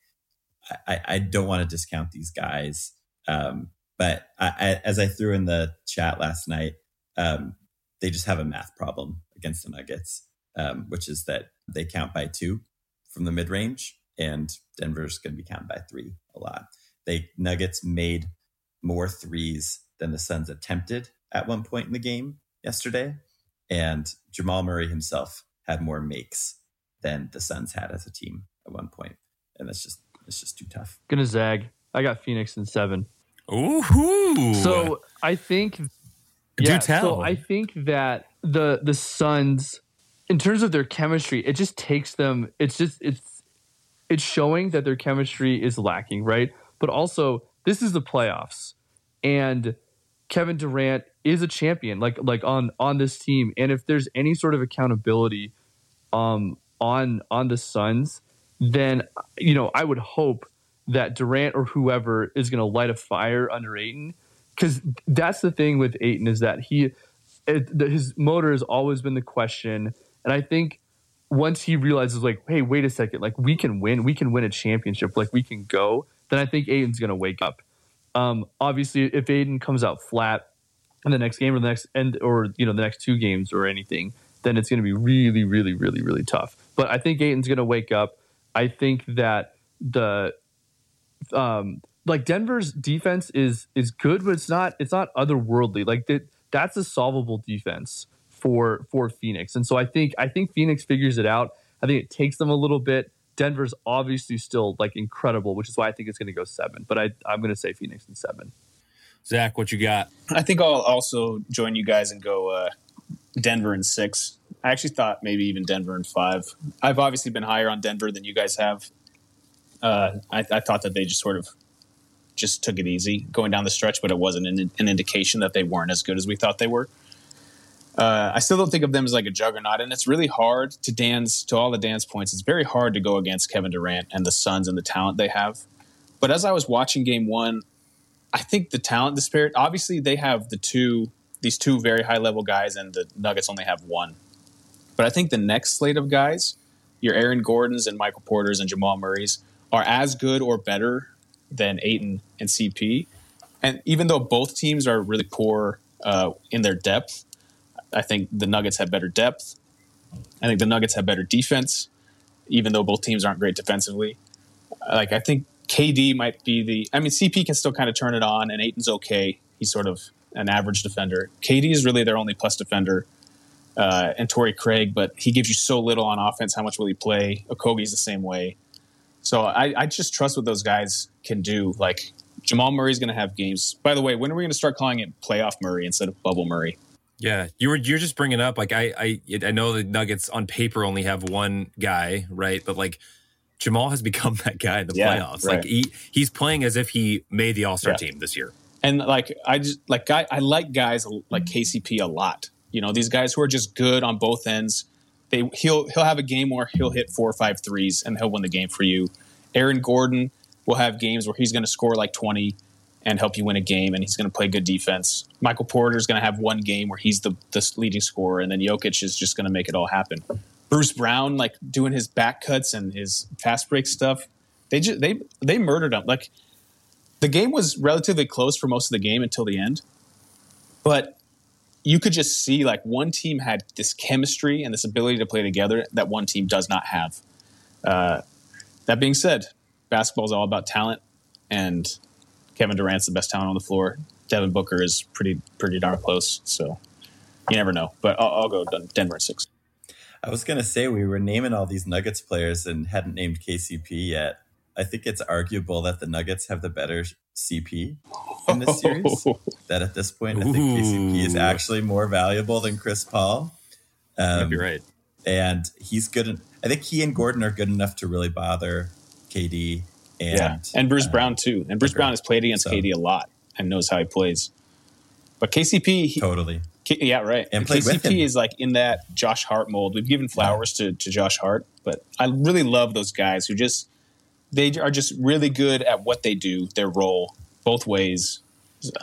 I, I- I don't want to discount these guys. Um, but I, I, as I threw in the chat last night, um, they just have a math problem against the Nuggets, um, which is that they count by two from the mid range, and Denver's going to be counted by three a lot. They Nuggets made more threes than the Suns attempted at one point in the game yesterday, and Jamal Murray himself had more makes than the Suns had as a team at one point, and that's just it's just too tough. Gonna zag. I got Phoenix in seven. Ooh. So I think Do tell. So I think that the the Suns, in terms of their chemistry, it just takes them. It's just it's it's showing that their chemistry is lacking, right? But also, this is the playoffs, and Kevin Durant is a champion, like like on on this team. And if there's any sort of accountability, um, on on the Suns, then you know I would hope that Durant or whoever is going to light a fire under Ayton. Because that's the thing with Ayton is that he, it, his motor has always been the question, and I think once he realizes like, hey, wait a second, like we can win, we can win a championship, like we can go, then I think Ayton's going to wake up. Um, obviously, if Ayton comes out flat in the next game or the next end or you know the next two games or anything, then it's going to be really, really, really, really tough. But I think Ayton's going to wake up. I think that the um, like Denver's defense is is good, but it's not it's not otherworldly. Like that that's a solvable defense for for Phoenix. And so I think I think Phoenix figures it out. I think it takes them a little bit. Denver's obviously still like incredible, which is why I think it's going to go seven. But I I'm going to say Phoenix in seven. Zach, what you got? I think I'll also join you guys and go uh, Denver in six. I actually thought maybe even Denver in five. I've obviously been higher on Denver than you guys have. Uh, I, I, thought that they just sort of just took it easy going down the stretch, but it wasn't an, an indication that they weren't as good as we thought they were. Uh, I still don't think of them as like a juggernaut, and it's really hard to dance to all the dance points. It's very hard to go against Kevin Durant and the Suns and the talent they have. But as I was watching Game One, I think the talent disparity. Obviously, they have the two these two very high level guys, and the Nuggets only have one. But I think the next slate of guys, your Aaron Gordons and Michael Porters and Jamal Murray's, are as good or better than Ayton and CP. And even though both teams are really poor uh, in their depth, I think the Nuggets have better depth. I think the Nuggets have better defense, even though both teams aren't great defensively. Like I think KD might be the. I mean, CP can still kind of turn it on, and Ayton's okay. He's sort of an average defender. KD is really their only plus defender, uh, and Torrey Craig, but he gives you so little on offense. How much will he play? Okogie's the same way. So I, I just trust what those guys can do. Like Jamal Murray's going to have games. By the way, when are we going to start calling it playoff Murray instead of bubble Murray? Yeah, you were you're just bringing up like I I I know the Nuggets on paper only have one guy, right? But like Jamal has become that guy in the yeah, playoffs. Right. Like he he's playing as if he made the All Star yeah. team this year. And like I just like guy I like guys like KCP a lot. You know these guys who are just good on both ends. They he'll he'll have a game where he'll hit four or five threes and he'll win the game for you. Aaron Gordon will have games where he's going to score like twenty and help you win a game, and he's going to play good defense. Michael Porter is going to have one game where he's the, the leading scorer, and then Jokic is just going to make it all happen. Bruce Brown, like doing his back cuts and his fast break stuff, they just they they murdered him. Like the game was relatively close for most of the game until the end, but you could just see like one team had this chemistry and this ability to play together that one team does not have. Uh, that being said, basketball is all about talent, and Kevin Durant's the best talent on the floor. Devin Booker is pretty pretty darn close. So you never know. But I'll, I'll go Denver six. I was gonna say we were naming all these Nuggets players and hadn't named KCP yet. I think it's arguable that the Nuggets have the better CP in this series. that at this point, I think KCP is actually more valuable than Chris Paul. Um, You're right. And he's good. I think he and Gordon are good enough to really bother KD and, yeah, and Bruce uh, Brown too. And Bruce Brown has played against so. KD a lot and knows how he plays. But KCP, he, totally, K, yeah, right. And, and KCP is like in that Josh Hart mold. We've given flowers yeah. to, to Josh Hart, but I really love those guys who just they are just really good at what they do, their role, both ways.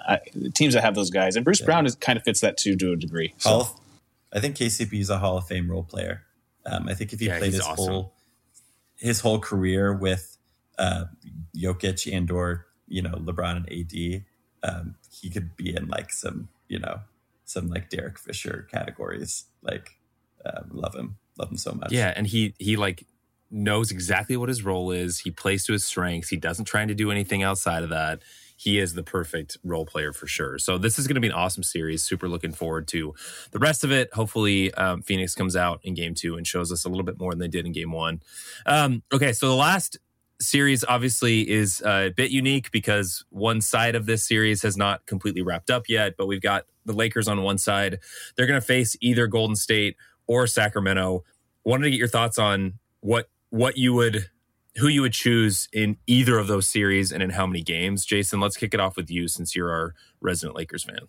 I, teams that have those guys, and Bruce yeah. Brown is, kind of fits that too to a degree. So. Hall, I think KCP is a Hall of Fame role player. Um, I think if he yeah, played his awesome. whole his whole career with uh, Jokic and or you know LeBron and AD, um, he could be in like some you know some like Derek Fisher categories. Like, um, love him, love him so much. Yeah, and he he like knows exactly what his role is. He plays to his strengths. He doesn't try to do anything outside of that. He is the perfect role player for sure. So this is going to be an awesome series. Super looking forward to the rest of it. Hopefully, um, Phoenix comes out in game two and shows us a little bit more than they did in game one. Um, okay, so the last series obviously is a bit unique because one side of this series has not completely wrapped up yet, but we've got the Lakers on one side. They're going to face either Golden State or Sacramento. Wanted to get your thoughts on what what you would who you would choose in either of those series and in how many games. Jason, let's kick it off with you since you're our resident Lakers fan.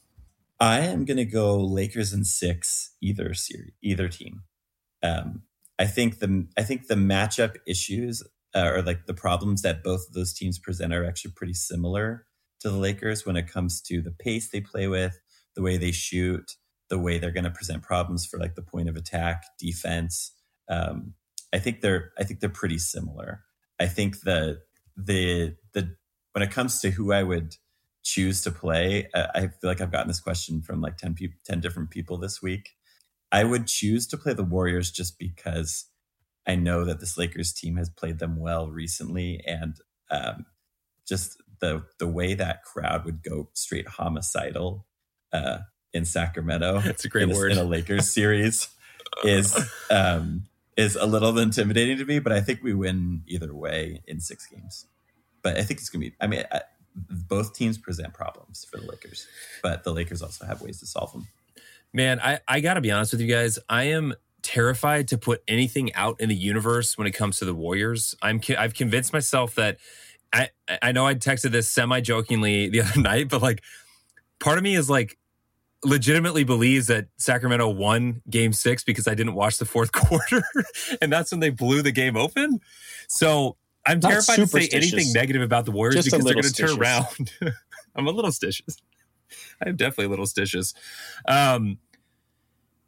I am going to go Lakers in 6 either series, either team. Um, I think the I think the matchup issues uh, or like the problems that both of those teams present are actually pretty similar to the Lakers when it comes to the pace they play with, the way they shoot, the way they're going to present problems for like the point of attack, defense. Um, I think they're I think they're pretty similar. I think that the the when it comes to who I would choose to play, I, I feel like I've gotten this question from like 10 people 10 different people this week. I would choose to play the Warriors just because I know that this Lakers team has played them well recently and um, just the the way that crowd would go straight homicidal uh, in Sacramento. That's a great in word in a Lakers series is um, is a little intimidating to me. But I think we win either way in six games. But I think it's gonna be. I mean, I, both teams present problems for the Lakers, but the Lakers also have ways to solve them. Man, I, I got to be honest with you guys. I am terrified to put anything out in the universe when it comes to the Warriors. I'm I've convinced myself that I I know I texted this semi jokingly the other night, but like part of me is like legitimately believes that Sacramento won game 6 because I didn't watch the fourth quarter and that's when they blew the game open. So I'm Not terrified to say anything negative about the Warriors Just because they're going to turn around. I'm a little stitious. I'm definitely a little stitious. Um,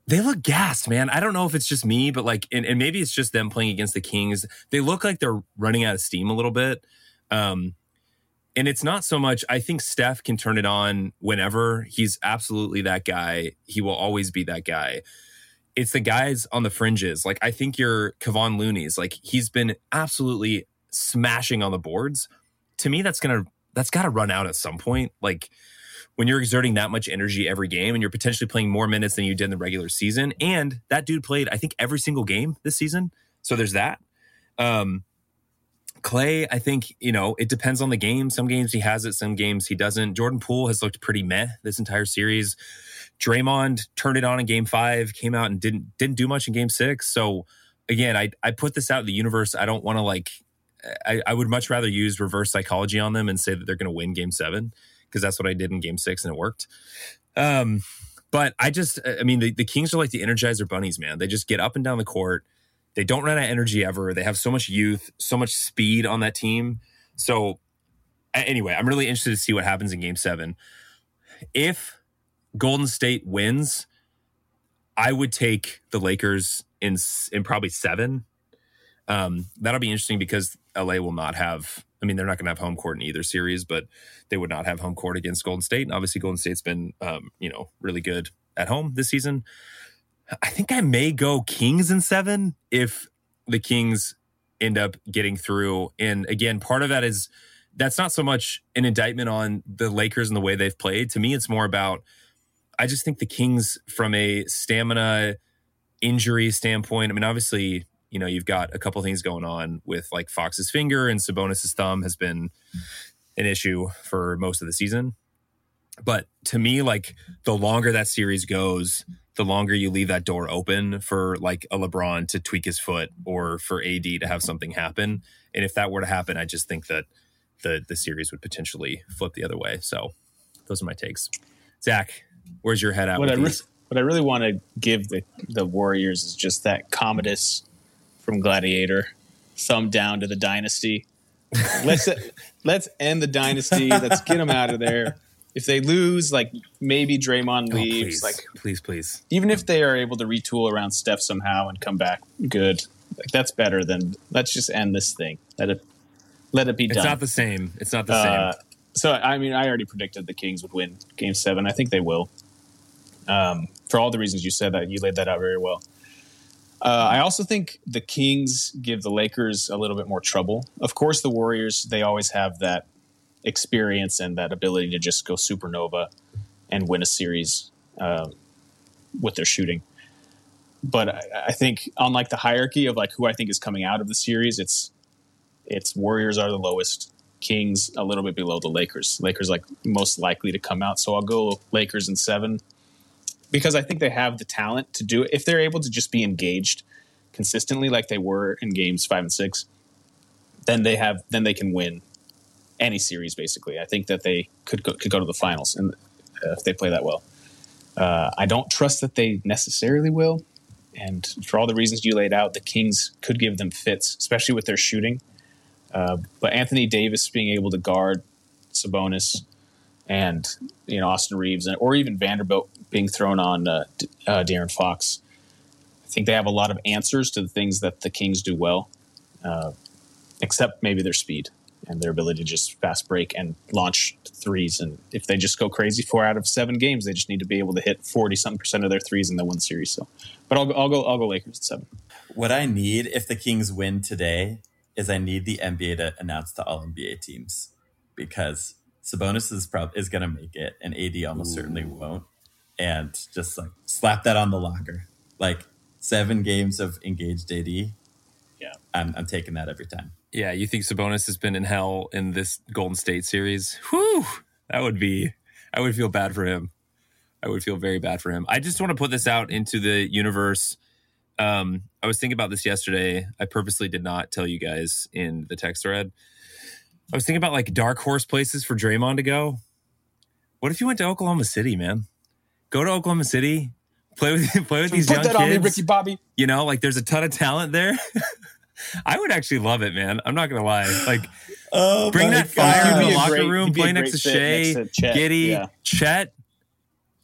they look gassed, man. I don't know if it's just me, but like, and, and maybe it's just them playing against the Kings. They look like they're running out of steam a little bit. Um, and it's not so much, I think Steph can turn it on whenever. He's absolutely that guy. He will always be that guy. It's the guys on the fringes. Like, I think you're Kevon Looney's. Like, he's been absolutely smashing on the boards. To me, that's going to, that's got to run out at some point. Like, when you're exerting that much energy every game and you're potentially playing more minutes than you did in the regular season. And that dude played, I think, every single game this season. So there's that. Um, Clay, I think, you know, it depends on the game. Some games he has it, some games he doesn't. Jordan Poole has looked pretty meh this entire series. Draymond turned it on in game five, came out and didn't didn't do much in game six. So again, I I put this out in the universe. I don't want to like I, I would much rather use reverse psychology on them and say that they're gonna win game seven because that's what I did in game six and it worked. Um, but I just, I mean, the, the Kings are like the Energizer Bunnies, man. They just get up and down the court. They don't run out of energy ever. They have so much youth, so much speed on that team. So, anyway, I'm really interested to see what happens in game seven. If Golden State wins, I would take the Lakers in, in probably seven. Um, that'll be interesting because LA will not have. I mean, they're not going to have home court in either series, but they would not have home court against Golden State. And obviously, Golden State's been, um, you know, really good at home this season. I think I may go Kings in seven if the Kings end up getting through. And again, part of that is that's not so much an indictment on the Lakers and the way they've played. To me, it's more about I just think the Kings, from a stamina injury standpoint, I mean, obviously, you know, you've got a couple things going on with like Fox's finger and Sabonis's thumb has been an issue for most of the season. But to me, like the longer that series goes, the longer you leave that door open for like a LeBron to tweak his foot or for AD to have something happen. And if that were to happen, I just think that the the series would potentially flip the other way. So those are my takes. Zach, where's your head at what I, re- what I really want to give the, the Warriors is just that Commodus from Gladiator, thumb down to the dynasty. let's let's end the dynasty. Let's get them out of there. If they lose, like maybe Draymond Oh, leaves. please, like please, please. even if they are able to retool around Steph somehow and come back good, like that's better than let's just end this thing. Let it let it be It's done. not the same. It's not the Uh, same. so I mean, I already predicted the Kings would win Game Seven. I think they will. Um, for all the reasons you said that, you laid that out very well. Uh, I also think the Kings give the Lakers a little bit more trouble. Of course, the Warriors they always have that experience and that ability to just go supernova and win a series uh, with their shooting. But I, I think, unlike the hierarchy of like who I think is coming out of the series, it's it's Warriors are the lowest, Kings a little bit below the Lakers. Lakers like most likely to come out, so I'll go Lakers in seven because I think they have the talent to do it. If they're able to just be engaged consistently, like they were in games five and six, then they have then they can win any series. Basically, I think that they could go, could go to the finals and uh, if they play that well. Uh, I don't trust that they necessarily will, and for all the reasons you laid out, the Kings could give them fits, especially with their shooting. Uh, but Anthony Davis being able to guard Sabonis and you know Austin Reaves and or even Vanderbilt being thrown on uh, D- uh, De'Aaron Fox, I think they have a lot of answers to the things that the Kings do well, uh, except maybe their speed and their ability to just fast break and launch threes. And if they just go crazy four out of seven games, they just need to be able to hit forty something percent of their threes win the series. So, but I'll go, I'll go, I'll go Lakers at seven. What I need if the Kings win today is I need the NBA to announce the All NBA teams because Sabonis is prob- is going to make it, and AD almost Ooh. certainly won't. And just like slap that on the locker, like seven games of engaged AD. Yeah, I'm I'm taking that every time. Yeah, you think Sabonis has been in hell in this Golden State series? Whew, that would be. I would feel bad for him. I would feel very bad for him. I just want to put this out into the universe. Um, I was thinking about this yesterday. I purposely did not tell you guys in the text thread. I was thinking about like dark horse places for Draymond to go. What if you went to Oklahoma City, man? Go to Oklahoma City, play with play with these Put young that kids. on me, Ricky Bobby. You know, like there's a ton of talent there. I would actually love it, man. I'm not gonna lie. Like, oh bring that God. fire in the locker great, room, play next to Shai, next to Giddey, yeah. Chet.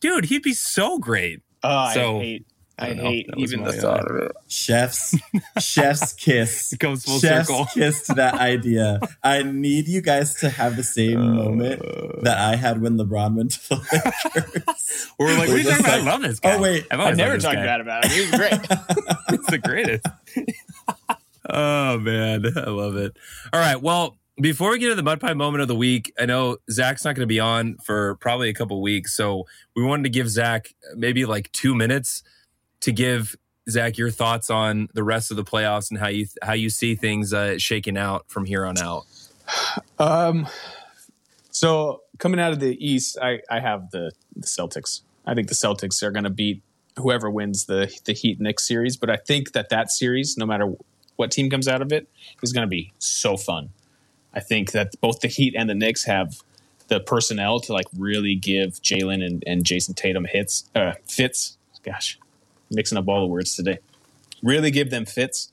Dude, he'd be so great. Oh, so, I hate I, I hate even the thought of it. Chef's chef's kiss. it comes full chef's circle. kiss to that idea. I need you guys to have the same uh, moment that I had when LeBron went to the Lakers. We're like, we talking about? I love this guy. Oh wait, I've I never talked bad about him. He was great. He's the greatest. Oh man, I love it. All right, well. Before we get to the mud pie moment of the week, I know Zach's not going to be on for probably a couple weeks, so we wanted to give Zach maybe like two minutes to give Zach your thoughts on the rest of the playoffs and how you how you see things uh, shaking out from here on out. Um, so coming out of the East, I, I have the, the Celtics. I think the Celtics are going to beat whoever wins the the Heat Knicks series. But I think that that series, no matter what team comes out of it, is going to be so fun. I think that both the Heat and the Knicks have the personnel to like really give Jaylen and, and Jayson Tatum hits uh, fits. Gosh, mixing up all the words today. Really give them fits.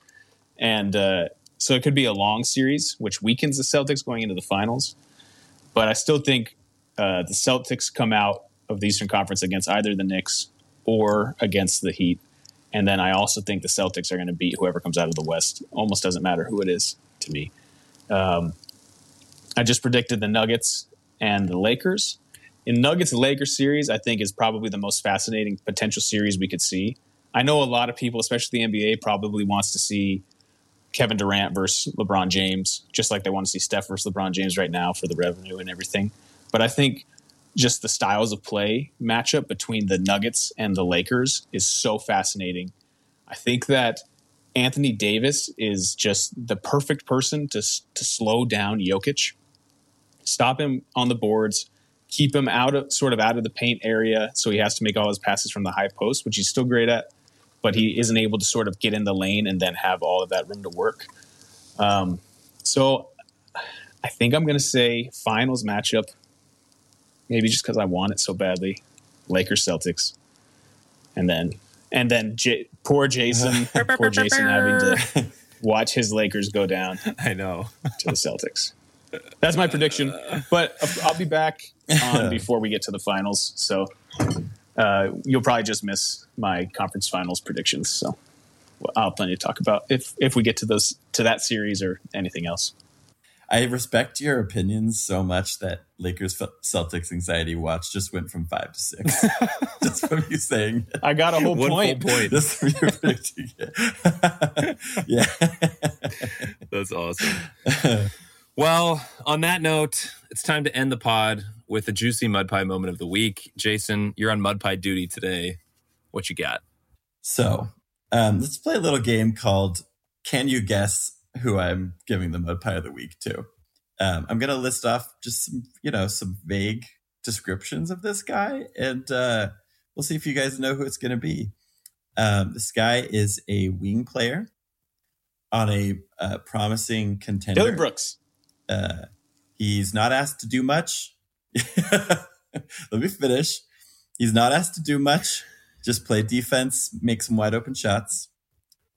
And uh, so it could be a long series, which weakens the Celtics going into the finals. But I still think uh, the Celtics come out of the Eastern Conference against either the Knicks or against the Heat. And then I also think the Celtics are going to beat whoever comes out of the West. Almost doesn't matter who it is to me. Um, I just predicted the Nuggets and the Lakers. In Nuggets Lakers series, I think is probably the most fascinating potential series we could see. I know a lot of people, especially the NBA, probably wants to see Kevin Durant versus LeBron James, just like they want to see Steph versus LeBron James right now for the revenue and everything. But I think just the styles of play matchup between the Nuggets and the Lakers is so fascinating. I think that Anthony Davis is just the perfect person to to slow down Jokic, stop him on the boards, keep him out of sort of out of the paint area, so he has to make all his passes from the high post, which he's still great at but he isn't able to sort of get in the lane and then have all of that room to work. Um, so I think I'm going to say finals matchup, maybe just because I want it so badly. Lakers Celtics, and then and then J- poor Jason, poor Jason having to watch his Lakers go down. I know to the Celtics. That's my prediction, but I'll be back on before we get to the finals. So uh, you'll probably just miss my conference finals predictions. So I'll have plenty to talk about if if we get to those to that series or anything else. I respect your opinions so much that Lakers Celtics anxiety watch just went from five to six. just from you saying, I got a whole point. point. Just from you predicting it. yeah, that's awesome. well, on that note, it's time to end the pod with a juicy mud pie moment of the week. Jason, you're on mud pie duty today. What you got? So um, let's play a little game called Can You Guess Who I'm Giving the Mud Pie of the Week to? Um, I'm going to list off just some, you know, some vague descriptions of this guy, and uh, we'll see if you guys know who it's going to be. Um, this guy is a wing player on a uh, promising contender. Dillon Brooks. Uh, he's not asked to do much. Let me finish. He's not asked to do much. Just play defense, make some wide open shots.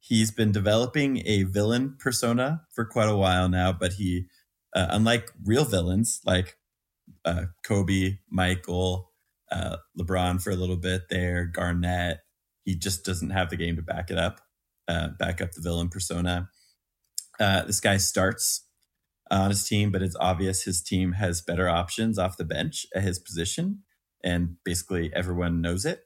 He's been developing a villain persona for quite a while now, but he, uh, unlike real villains like uh, Kobe, Michael, uh, LeBron for a little bit there, Garnett, he just doesn't have the game to back it up, uh, back up the villain persona. Uh, this guy starts on his team, but it's obvious his team has better options off the bench at his position, and basically everyone knows it.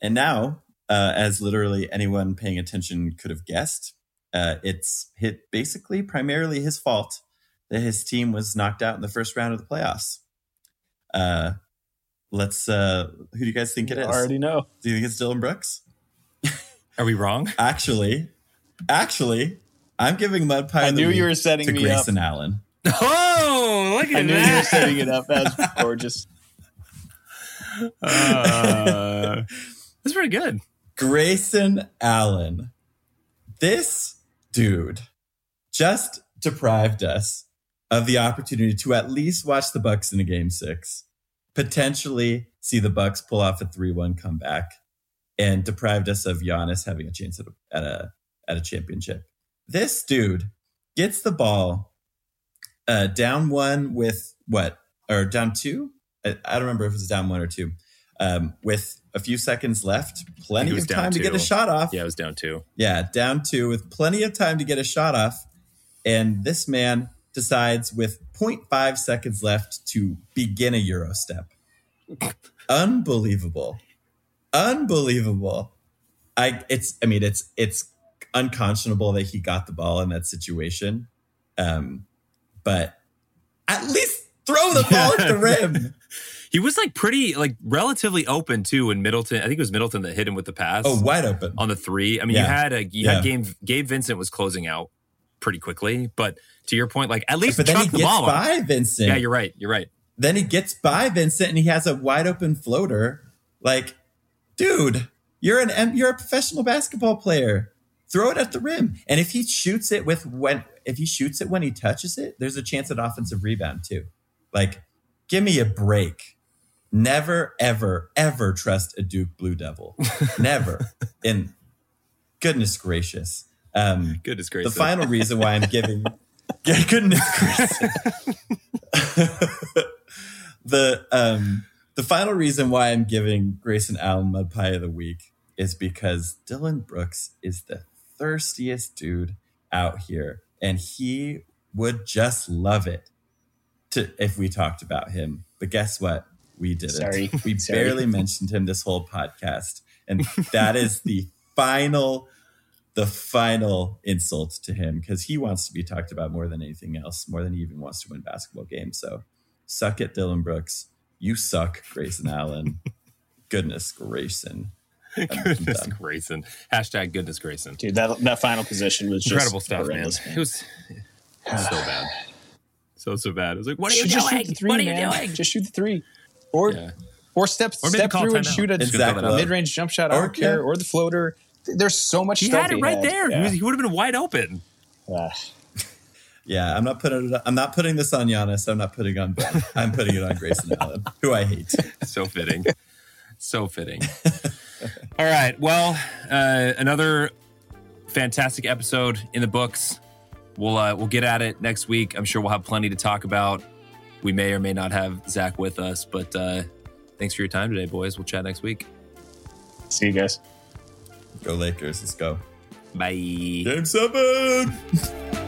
And now, uh, as literally anyone paying attention could have guessed, uh, it's hit basically primarily his fault that his team was knocked out in the first round of the playoffs. Uh, let's. Uh, who do you guys think it is? I already know. Do you think it's Dillon Brooks? Are we wrong? Actually, actually, I'm giving Mud Pie. I the knew you were setting to me Grayson up. Allen. Oh, look at that. I at knew you were setting it up. That was gorgeous. Uh, that's pretty good. Grayson Allen. This dude just deprived us of the opportunity to at least watch the Bucks in a game six, potentially see the Bucks pull off a three-one comeback, and deprived us of Giannis having a chance at a at a, at a championship. This dude gets the ball uh, down one with what or down two? I, I don't remember if it was down one or two. Um, with a few seconds left, plenty of time to get a shot off. Yeah, it was down two. Yeah, down two with plenty of time to get a shot off. And this man decides with 0.5 seconds left to begin a Euro step. Unbelievable. Unbelievable. I it's I mean it's it's unconscionable that he got the ball in that situation. Um but at least throw the ball at the rim. He was like pretty, like relatively open too. When Middleton, I think it was Middleton that hit him with the pass Oh, wide open. on the three. I mean, you had a you Yeah. had Gabe, Gabe Vincent was closing out pretty quickly, but to your point, like at least But then he the gets ball. by Vincent. Yeah, you're right. You're right. then he gets by Vincent and he has a wide open floater. Like, dude, you're an you're a professional basketball player. Throw it at the rim. And if he shoots it with when if he shoots it when he touches it, there's a chance at offensive rebound too. Like, give me a break. Never, ever, ever trust a Duke Blue Devil. Never. And goodness gracious. Um, Goodness the gracious. final reason why I'm giving Yeah, goodness gracious. the um the final reason why I'm giving Grayson Allen Mud Pie of the Week is because Dillon Brooks is the thirstiest dude out here, and he would just love it to if we talked about him. But guess what? We didn't. Sorry. We Sorry. barely mentioned him this whole podcast, and that is the final the final insult to him because he wants to be talked about more than anything else, more than he even wants to win basketball games. So suck it, Dillon Brooks. You suck, Grayson Allen. Goodness Grayson. goodness done. Grayson. Hashtag goodness Grayson. Dude, that that final position was just Incredible stuff, man. It was, it was so bad. So so bad. It was like, what are you just doing? three, what are you doing? Just shoot the three, or Yeah. or step Or step through and timeout. shoot a Exactly. gonna call it out. mid range jump shot. I Or- don't care, yeah. or the floater. There's so much He stuff had it right there. He, Yeah. he would have been wide open. Ah. Yeah, I'm not putting it. I'm not putting this on Giannis. I'm not putting on Ben. I'm putting it on Grayson Allen, who I hate. so fitting. so fitting. All right. Well, uh, another fantastic episode in the books. We'll uh, we'll get at it next week. I'm sure we'll have plenty to talk about. We may or may not have Zach with us, but uh, thanks for your time today, boys. We'll chat next week. See you guys. Go Lakers. Let's go. Bye. Game seven.